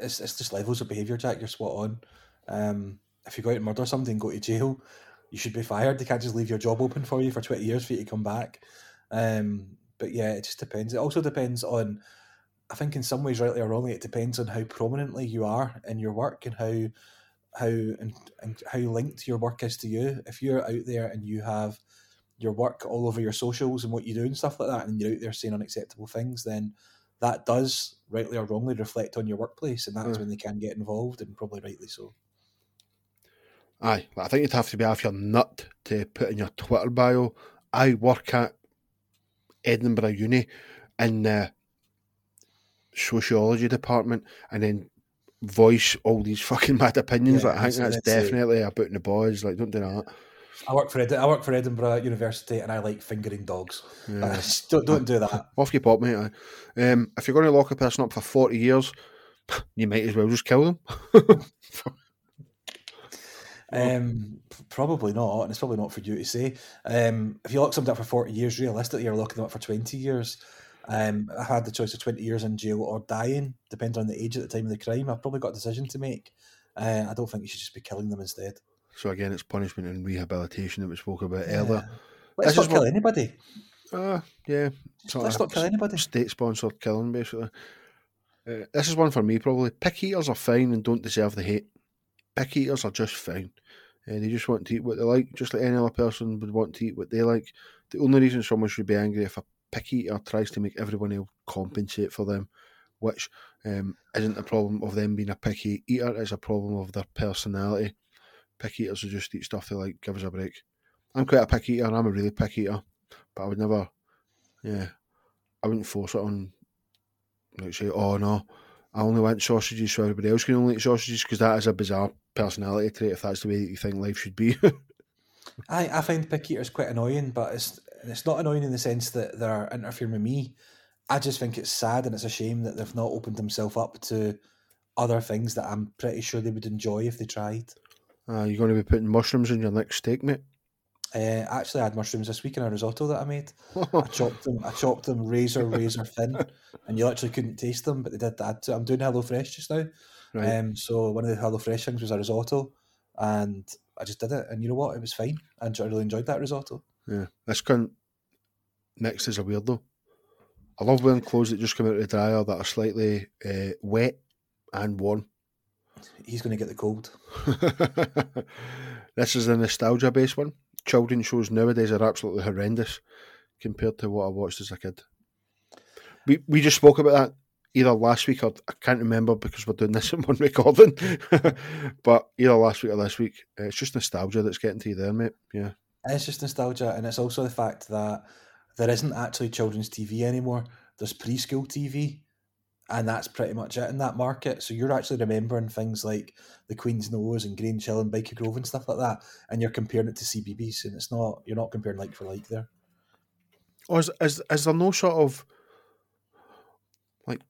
it's it's just levels of behaviour, Jack. You're spot on. Um, if you go out and murder and go to jail, you should be fired. They can't just leave your job open for you for twenty years for you to come back. Um, but yeah, it just depends. It also depends on. I think in some ways, rightly or wrongly, it depends on how prominently you are in your work and how how and, and how linked your work is to you. If you're out there and you have your work all over your socials and what you do and stuff like that, and you're out there saying unacceptable things, then that does, rightly or wrongly, reflect on your workplace, and that's Mm. when they can get involved, and probably rightly so. Aye, I think you'd have to be off your nut to put in your Twitter bio. I work at Edinburgh Uni in the sociology department, and then voice all these fucking mad opinions. Yeah, like, I think that's definitely about the boys. Like, don't do that. I work for Ed- I work for Edinburgh University, and I like fingering dogs. Yeah. don't don't do that. Off you pop, mate. Um, if you're going to lock a person up for forty years, you might as well just kill them. Um, probably not, and it's probably not for you to say. Um, if you lock somebody up for forty years, realistically, you're locking them up for twenty years. Um, I had the choice of twenty years in jail or dying, depending on the age at the time of the crime. I've probably got a decision to make. Uh, I don't think you should just be killing them instead. So again, it's punishment and rehabilitation that we spoke about Yeah. earlier. Let's This not kill what- anybody. Uh, yeah, sort Let's not kill anybody. state sponsored killing, basically. Uh, this is one for me, probably. Pick eaters are fine and don't deserve the hate. Pick eaters are just fine. And they just want to eat what they like, just like any other person would want to eat what they like. The only reason someone should be angry if a pick eater tries to make everyone else compensate for them, which um, isn't a problem of them being a picky eater, it's a problem of their personality. Pick eaters will just eat stuff they like. Give us a break. I'm quite a picky eater. I'm a really picky eater, but I would never, yeah, I wouldn't force it on. Like say, oh no, I only want sausages, so everybody else can only eat sausages because that is a bizarre personality trait. If that's the way that you think life should be, I, I find pick eaters quite annoying, but it's it's not annoying in the sense that they're interfering with me. I just think it's sad and it's a shame that they've not opened themselves up to other things that I'm pretty sure they would enjoy if they tried. uh, you're going to be putting mushrooms in your next steak, mate. Uh, actually, I had mushrooms this week in a risotto that I made. I chopped them. I chopped them razor razor thin, and you literally couldn't taste them. But they did that. I'm doing Hello Fresh just now. right. Um, so one of the Hello Fresh things was a risotto, and I just did it. And you know what? It was fine. Enjoy- I really enjoyed that risotto. Yeah, this cunt next is a weirdo. I love wearing clothes that just come out of the dryer that are slightly uh, wet and warm. He's going to get the cold. this is a nostalgia based one. Children's shows nowadays are absolutely horrendous compared to what I watched as a kid. We we just spoke about that either last week or I can't remember because we're doing this in one recording. but either last week or this week, uh, it's just nostalgia that's getting to you there, mate. Yeah. It's just nostalgia, and it's also the fact that there isn't actually children's TV anymore. There's preschool TV, and that's pretty much it in that market. So you're actually remembering things like the Queen's Nose and Grange and Byker Grove and stuff like that, and you're comparing it to CBBC, and it's not you're not comparing like for like there. Or is, is, is there no sort of like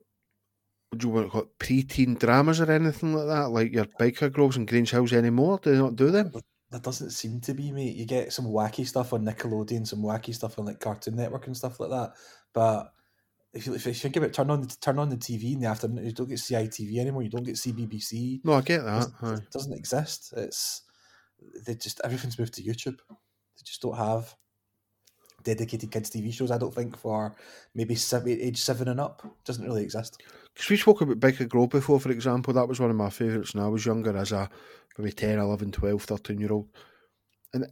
what do you want to call it pre-teen dramas or anything like that? Like your Byker Groves and Grange Hills anymore? Do they not do them? That doesn't seem to be, mate. You get some wacky stuff on Nickelodeon, some wacky stuff on like Cartoon Network and stuff like that. But if you, if you think about it, turn on the turn on the TV in the afternoon, you don't get CITV anymore. You don't get CBBC. No, I get that. It doesn't, it doesn't exist. It's they just everything's moved to YouTube. They just don't have dedicated kids TV shows. I don't think for maybe seven, age seven and up doesn't really exist. Because we spoke about Byker Grove before, for example. That was one of my favourites when I was younger, as a maybe 10, 11, 12, 13 year old. And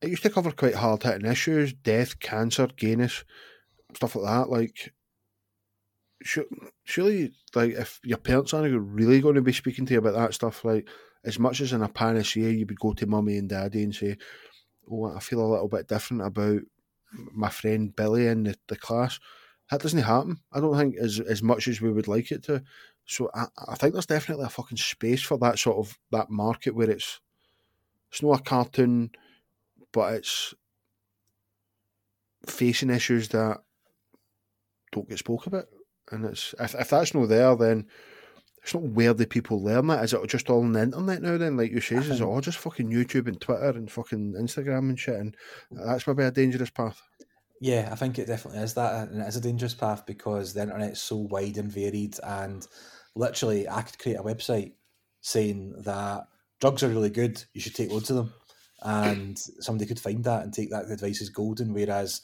it used to cover quite hard hitting issues death, cancer, gayness, stuff like that. Like, surely, like, if your parents aren't really going to be speaking to you about that stuff, like, as much as in a panacea, you would go to mummy and daddy and say, Oh, I feel a little bit different about my friend Billy in the, the class. That doesn't happen. I don't think as as much as we would like it to. So I, I think there's definitely a fucking space for that sort of that market where it's it's not a cartoon, but it's facing issues that don't get spoke about. And it's if if that's not there, then it's not where the people learn that. Is it just all on the internet now? Then, like you say, is it uh-huh. all just fucking YouTube and Twitter and fucking Instagram and shit? And that's probably a dangerous path. Yeah, I think it definitely is that, and it is a dangerous path because the internet's so wide and varied. And literally, I could create a website saying that drugs are really good, you should take loads of them, and somebody could find that and take that advice as golden. Whereas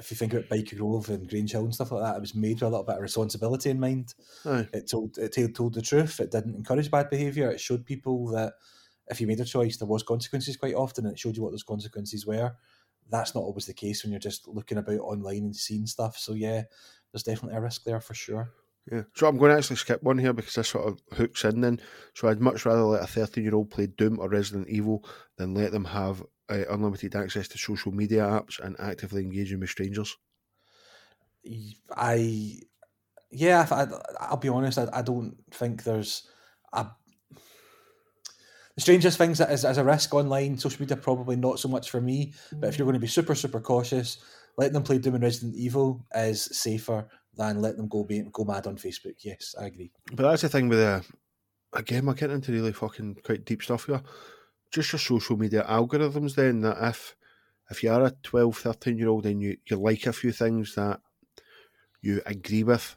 if you think about Byker Grove and Grange Hill and stuff like that, it was made with a little bit of responsibility in mind. Aye. It told it told the truth. It didn't encourage bad behaviour. It showed people that if you made a choice, there was consequences quite often, and it showed you what those consequences were that's not always the case when you're just looking about online and seeing stuff. So yeah, there's definitely a risk there for sure. Yeah. So I'm going to actually skip one here because this sort of hooks in then. So I'd much rather let a 13 year old play Doom or Resident Evil than let them have uh, unlimited access to social media apps and actively engaging with strangers. I, yeah, I, will be honest, I, I don't think there's a the strangest things as, as a risk online, social media probably not so much for me. But if you're going to be super, super cautious, letting them play Doom and Resident Evil is safer than letting them go be, go mad on Facebook. Yes, I agree. But that's the thing with the, again, we're getting into really fucking quite deep stuff here. Just your social media algorithms then, that if if you are a 12, 13 year old and you, you like a few things that you agree with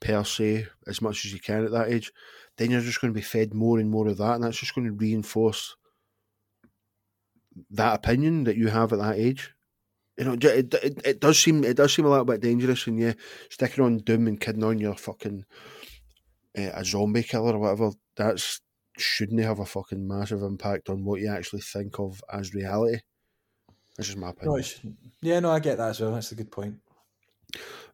per se as much as you can at that age, then you're just going to be fed more and more of that, and that's just going to reinforce that opinion that you have at that age. You know, it, it, it does seem it does seem a little bit dangerous, and yeah, sticking on doom and kidding on your fucking uh, a zombie killer or whatever. That's shouldn't they have a fucking massive impact on what you actually think of as reality. That's just my opinion. No, yeah, no, I get that as well. That's a good point.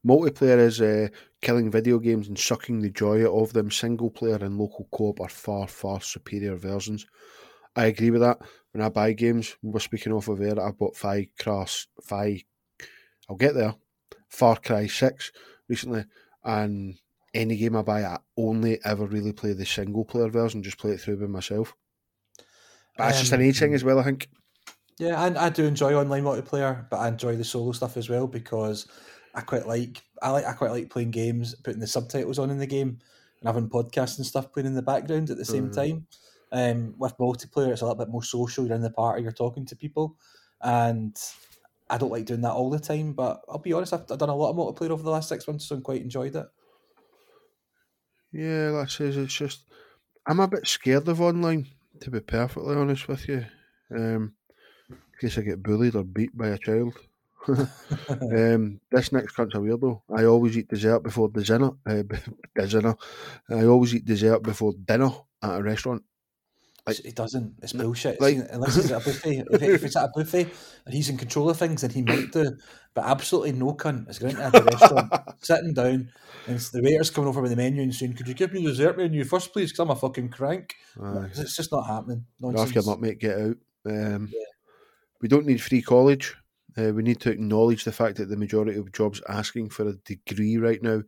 Multiplayer is uh, killing video games and sucking the joy out of them. Single player and local co op are far, far superior versions. I agree with that. When I buy games, we were speaking off of air, I bought Five Cross, Five. I'll get there, Far Cry 6 recently, and any game I buy, I only ever really play the single player version, just play it through by myself. But that's um, just an age thing as well, I think. Yeah, I, I do enjoy online multiplayer, but I enjoy the solo stuff as well because I quite like I like I quite like playing games, putting the subtitles on in the game, and having podcasts and stuff playing in the background at the same mm. time. Um, with multiplayer, it's a little bit more social. You're in the party, you're talking to people, and I don't like doing that all the time. But I'll be honest, I've, I've done a lot of multiplayer over the last six months, so I'm quite enjoyed it. Yeah, like I says, it's just I'm a bit scared of online, to be perfectly honest with you. Um, in case I get bullied or beat by a child. um, this next cunt's a weirdo. I always eat dessert before dinner. Uh, dinner. I always eat dessert before dinner at a restaurant. Like, he doesn't. It's bullshit. Like, Unless he's at a buffet. if, it's at a buffet and he's in control of things, then he might do. But absolutely no cunt is going to have a restaurant, sitting down, and the waiter's coming over with the menu and saying, "Could you give me the dessert menu first, please? Because I'm a fucking crank." Uh, it's just not happening. Nonsense. Off your nut, mate. Get out. Um, yeah. We don't need free college. Uh, we need to acknowledge the fact that the majority of jobs asking for a degree right now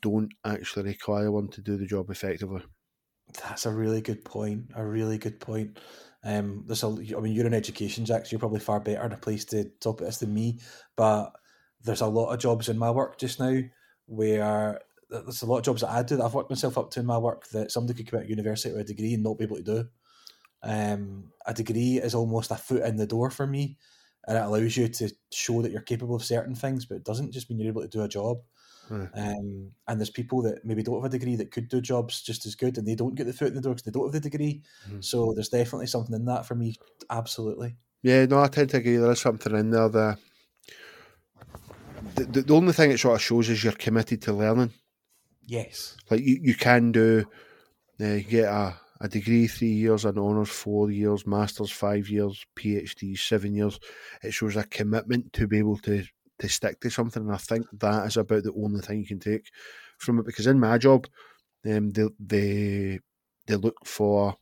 don't actually require one to do the job effectively. That's a really good point. A really good point. Um, there's a, I mean, you're in education, Jack, so you're probably far better in a place to talk about this than me. But there's a lot of jobs in my work just now where there's a lot of jobs that I do that I've worked myself up to in my work that somebody could come out of university with a degree and not be able to do. Um, a degree is almost a foot in the door for me, and it allows you to show that you're capable of certain things, but it doesn't just mean you're able to do a job. Right. Um, and there's people that maybe don't have a degree that could do jobs just as good, and they don't get the foot in the door because they don't have the degree. Mhm. So there's definitely something in that for me. Absolutely. Yeah, no, I tend to agree. There is something in there that the, the, the only thing it sort of shows is you're committed to learning. Yes. Like you, you can do, uh, get a, a degree three years, an honours four years, masters five years, PhD seven years. It shows a commitment to be able to to stick to something, and I think that is about the only thing you can take from it. Because in my job, um, they they they look for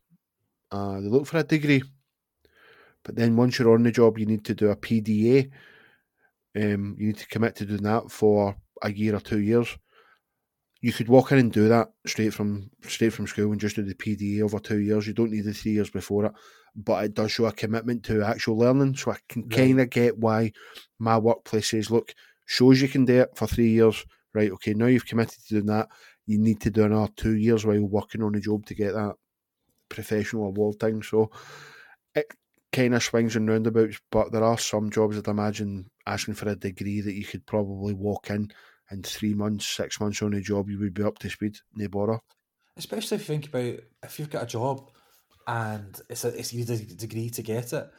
uh, they look for a degree, but then once you're on the job, you need to do a PDA. Um, you need to commit to doing that for a year or two years you could walk in and do that straight from straight from school and just do the PDA over two years. You don't need the three years before it, but it does show a commitment to actual learning. So I can Right. kind of get why my workplace says, look, shows you can do it for three years, right? Okay, now you've committed to doing that. You need to do another two years while working on a job to get that professional award thing. So it kind of swings and roundabouts, but there are some jobs that I imagine asking for a degree that you could probably walk in in three months, six months on a job, you would be up to speed, no bother. Especially if you think about if you've got a job and it's a, it's you need a degree to get it.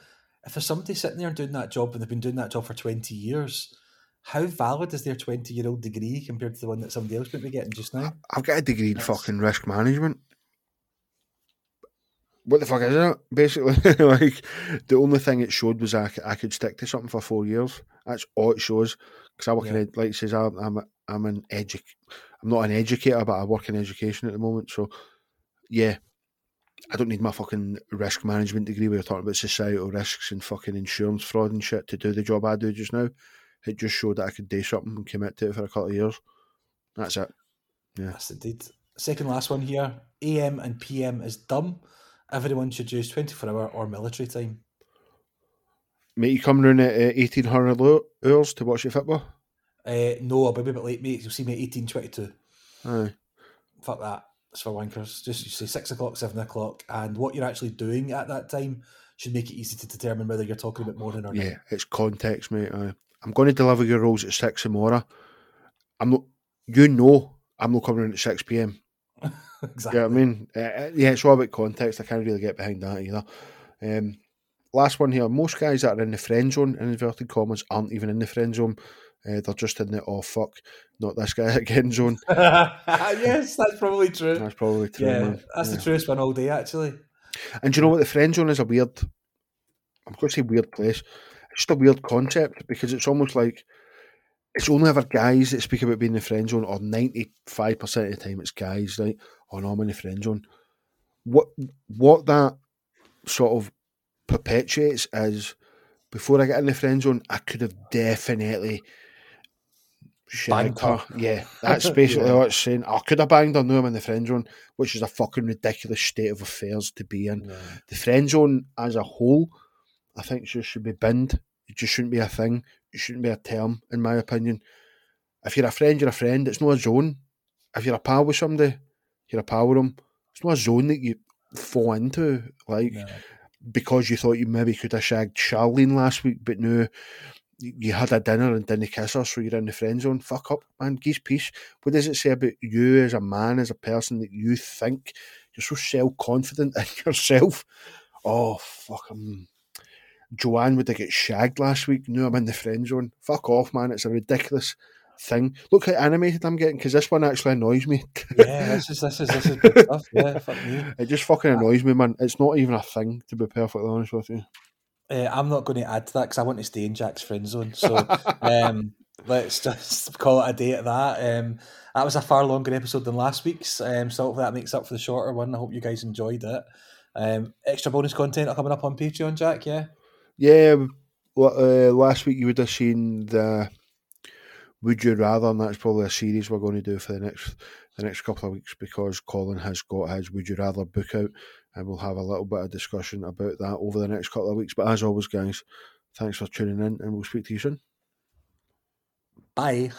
If there's somebody sitting there doing that job and they've been doing that job for 20 years, how valid is their 20 year old degree compared to the one that somebody else might be getting just now? I've got a degree in fucking risk management. What the fuck is it? Basically, like the only thing it showed was I, I could stick to something for four years. That's all it shows. Because I work Yeah. in like says I'm I'm, a- I'm an edu- I'm not an educator, but I work in education at the moment. So yeah, I don't need my fucking risk management degree. We were talking about societal risks and fucking insurance fraud and shit to do the job I do just now. It just showed that I could do something and commit to it for a couple of years. That's it. Yeah, that's indeed. Second last one here AM and PM is dumb. Everyone should use 24 hour or military time. Mate, you come round at uh, 1800 hours to watch your football? Uh, no, I'll be a bit late, mate. You'll see me at 1822. Aye. Fuck that. It's for wankers. Just you say 6 o'clock, 7 o'clock, and what you're actually doing at that time should make it easy to determine whether you're talking about morning or night. Yeah, it's context, mate. Aye. I'm going to deliver your rolls at 6 tomorrow. I'm not, you know, I'm not coming in at 6 pm. exactly. Yeah, I mean, uh, uh, yeah, it's all about context. I can't really get behind that either. Um, last one here. Most guys that are in the friend zone, in inverted commas, aren't even in the friend zone. Uh, they're just in the oh fuck, not this guy again zone. yes, that's probably true. That's probably true. yeah, man. that's Yeah. the truest one all day, actually. And do you know what? The friend zone is a weird. I'm going to say weird place. It's just a weird concept because it's almost like it's only ever guys that speak about being in the friend zone, or ninety five percent of the time it's guys, right? Oh no, I'm in the friend zone. What what that sort of perpetuates is before I get in the friend zone, I could have definitely shagged Banged her. Yeah, that's basically Yeah. what it's saying. I could have banged her, no, I'm in the friend zone, which is a fucking ridiculous state of affairs to be in the friend zone as a whole, I think just should be binned. It just shouldn't be a thing. Shouldn't be a term, in my opinion. If you're a friend, you're a friend. It's not a zone. If you're a pal with somebody, you're a pal with them. It's not a zone that you fall into, like No. because you thought you maybe could have shagged Charlene last week, but no, you you had a dinner and didn't kiss her, so you're in the friend zone. Fuck up, man. Geese peace. What does it say about you as a man, as a person that you think you're so self confident in yourself? Oh, fuck. I'm... Joanne would have get shagged last week. No, I'm in the friend zone. Fuck off, man. It's a ridiculous thing. Look how animated I'm getting because this one actually annoys me. Yeah, this is this is this is good stuff. Yeah, fuck me. It just fucking annoys me, man. It's not even a thing, to be perfectly honest with you. Uh, I'm not going to add to that because I want to stay in Jack's friend zone. So um, let's just call it a day at that. Um, that was a far longer episode than last week's, um, so hopefully that makes up for the shorter one. I hope you guys enjoyed it. Um, extra bonus content are coming up on Patreon, Jack. Yeah, Yeah, uh, last week you would have seen the would you rather, and that's probably a series we're going to do for the next the next couple of weeks because Colin has got his would you rather book out, and we'll have a little bit of discussion about that over the next couple of weeks. But as always, guys, thanks for tuning in, and we'll speak to you soon. Bye.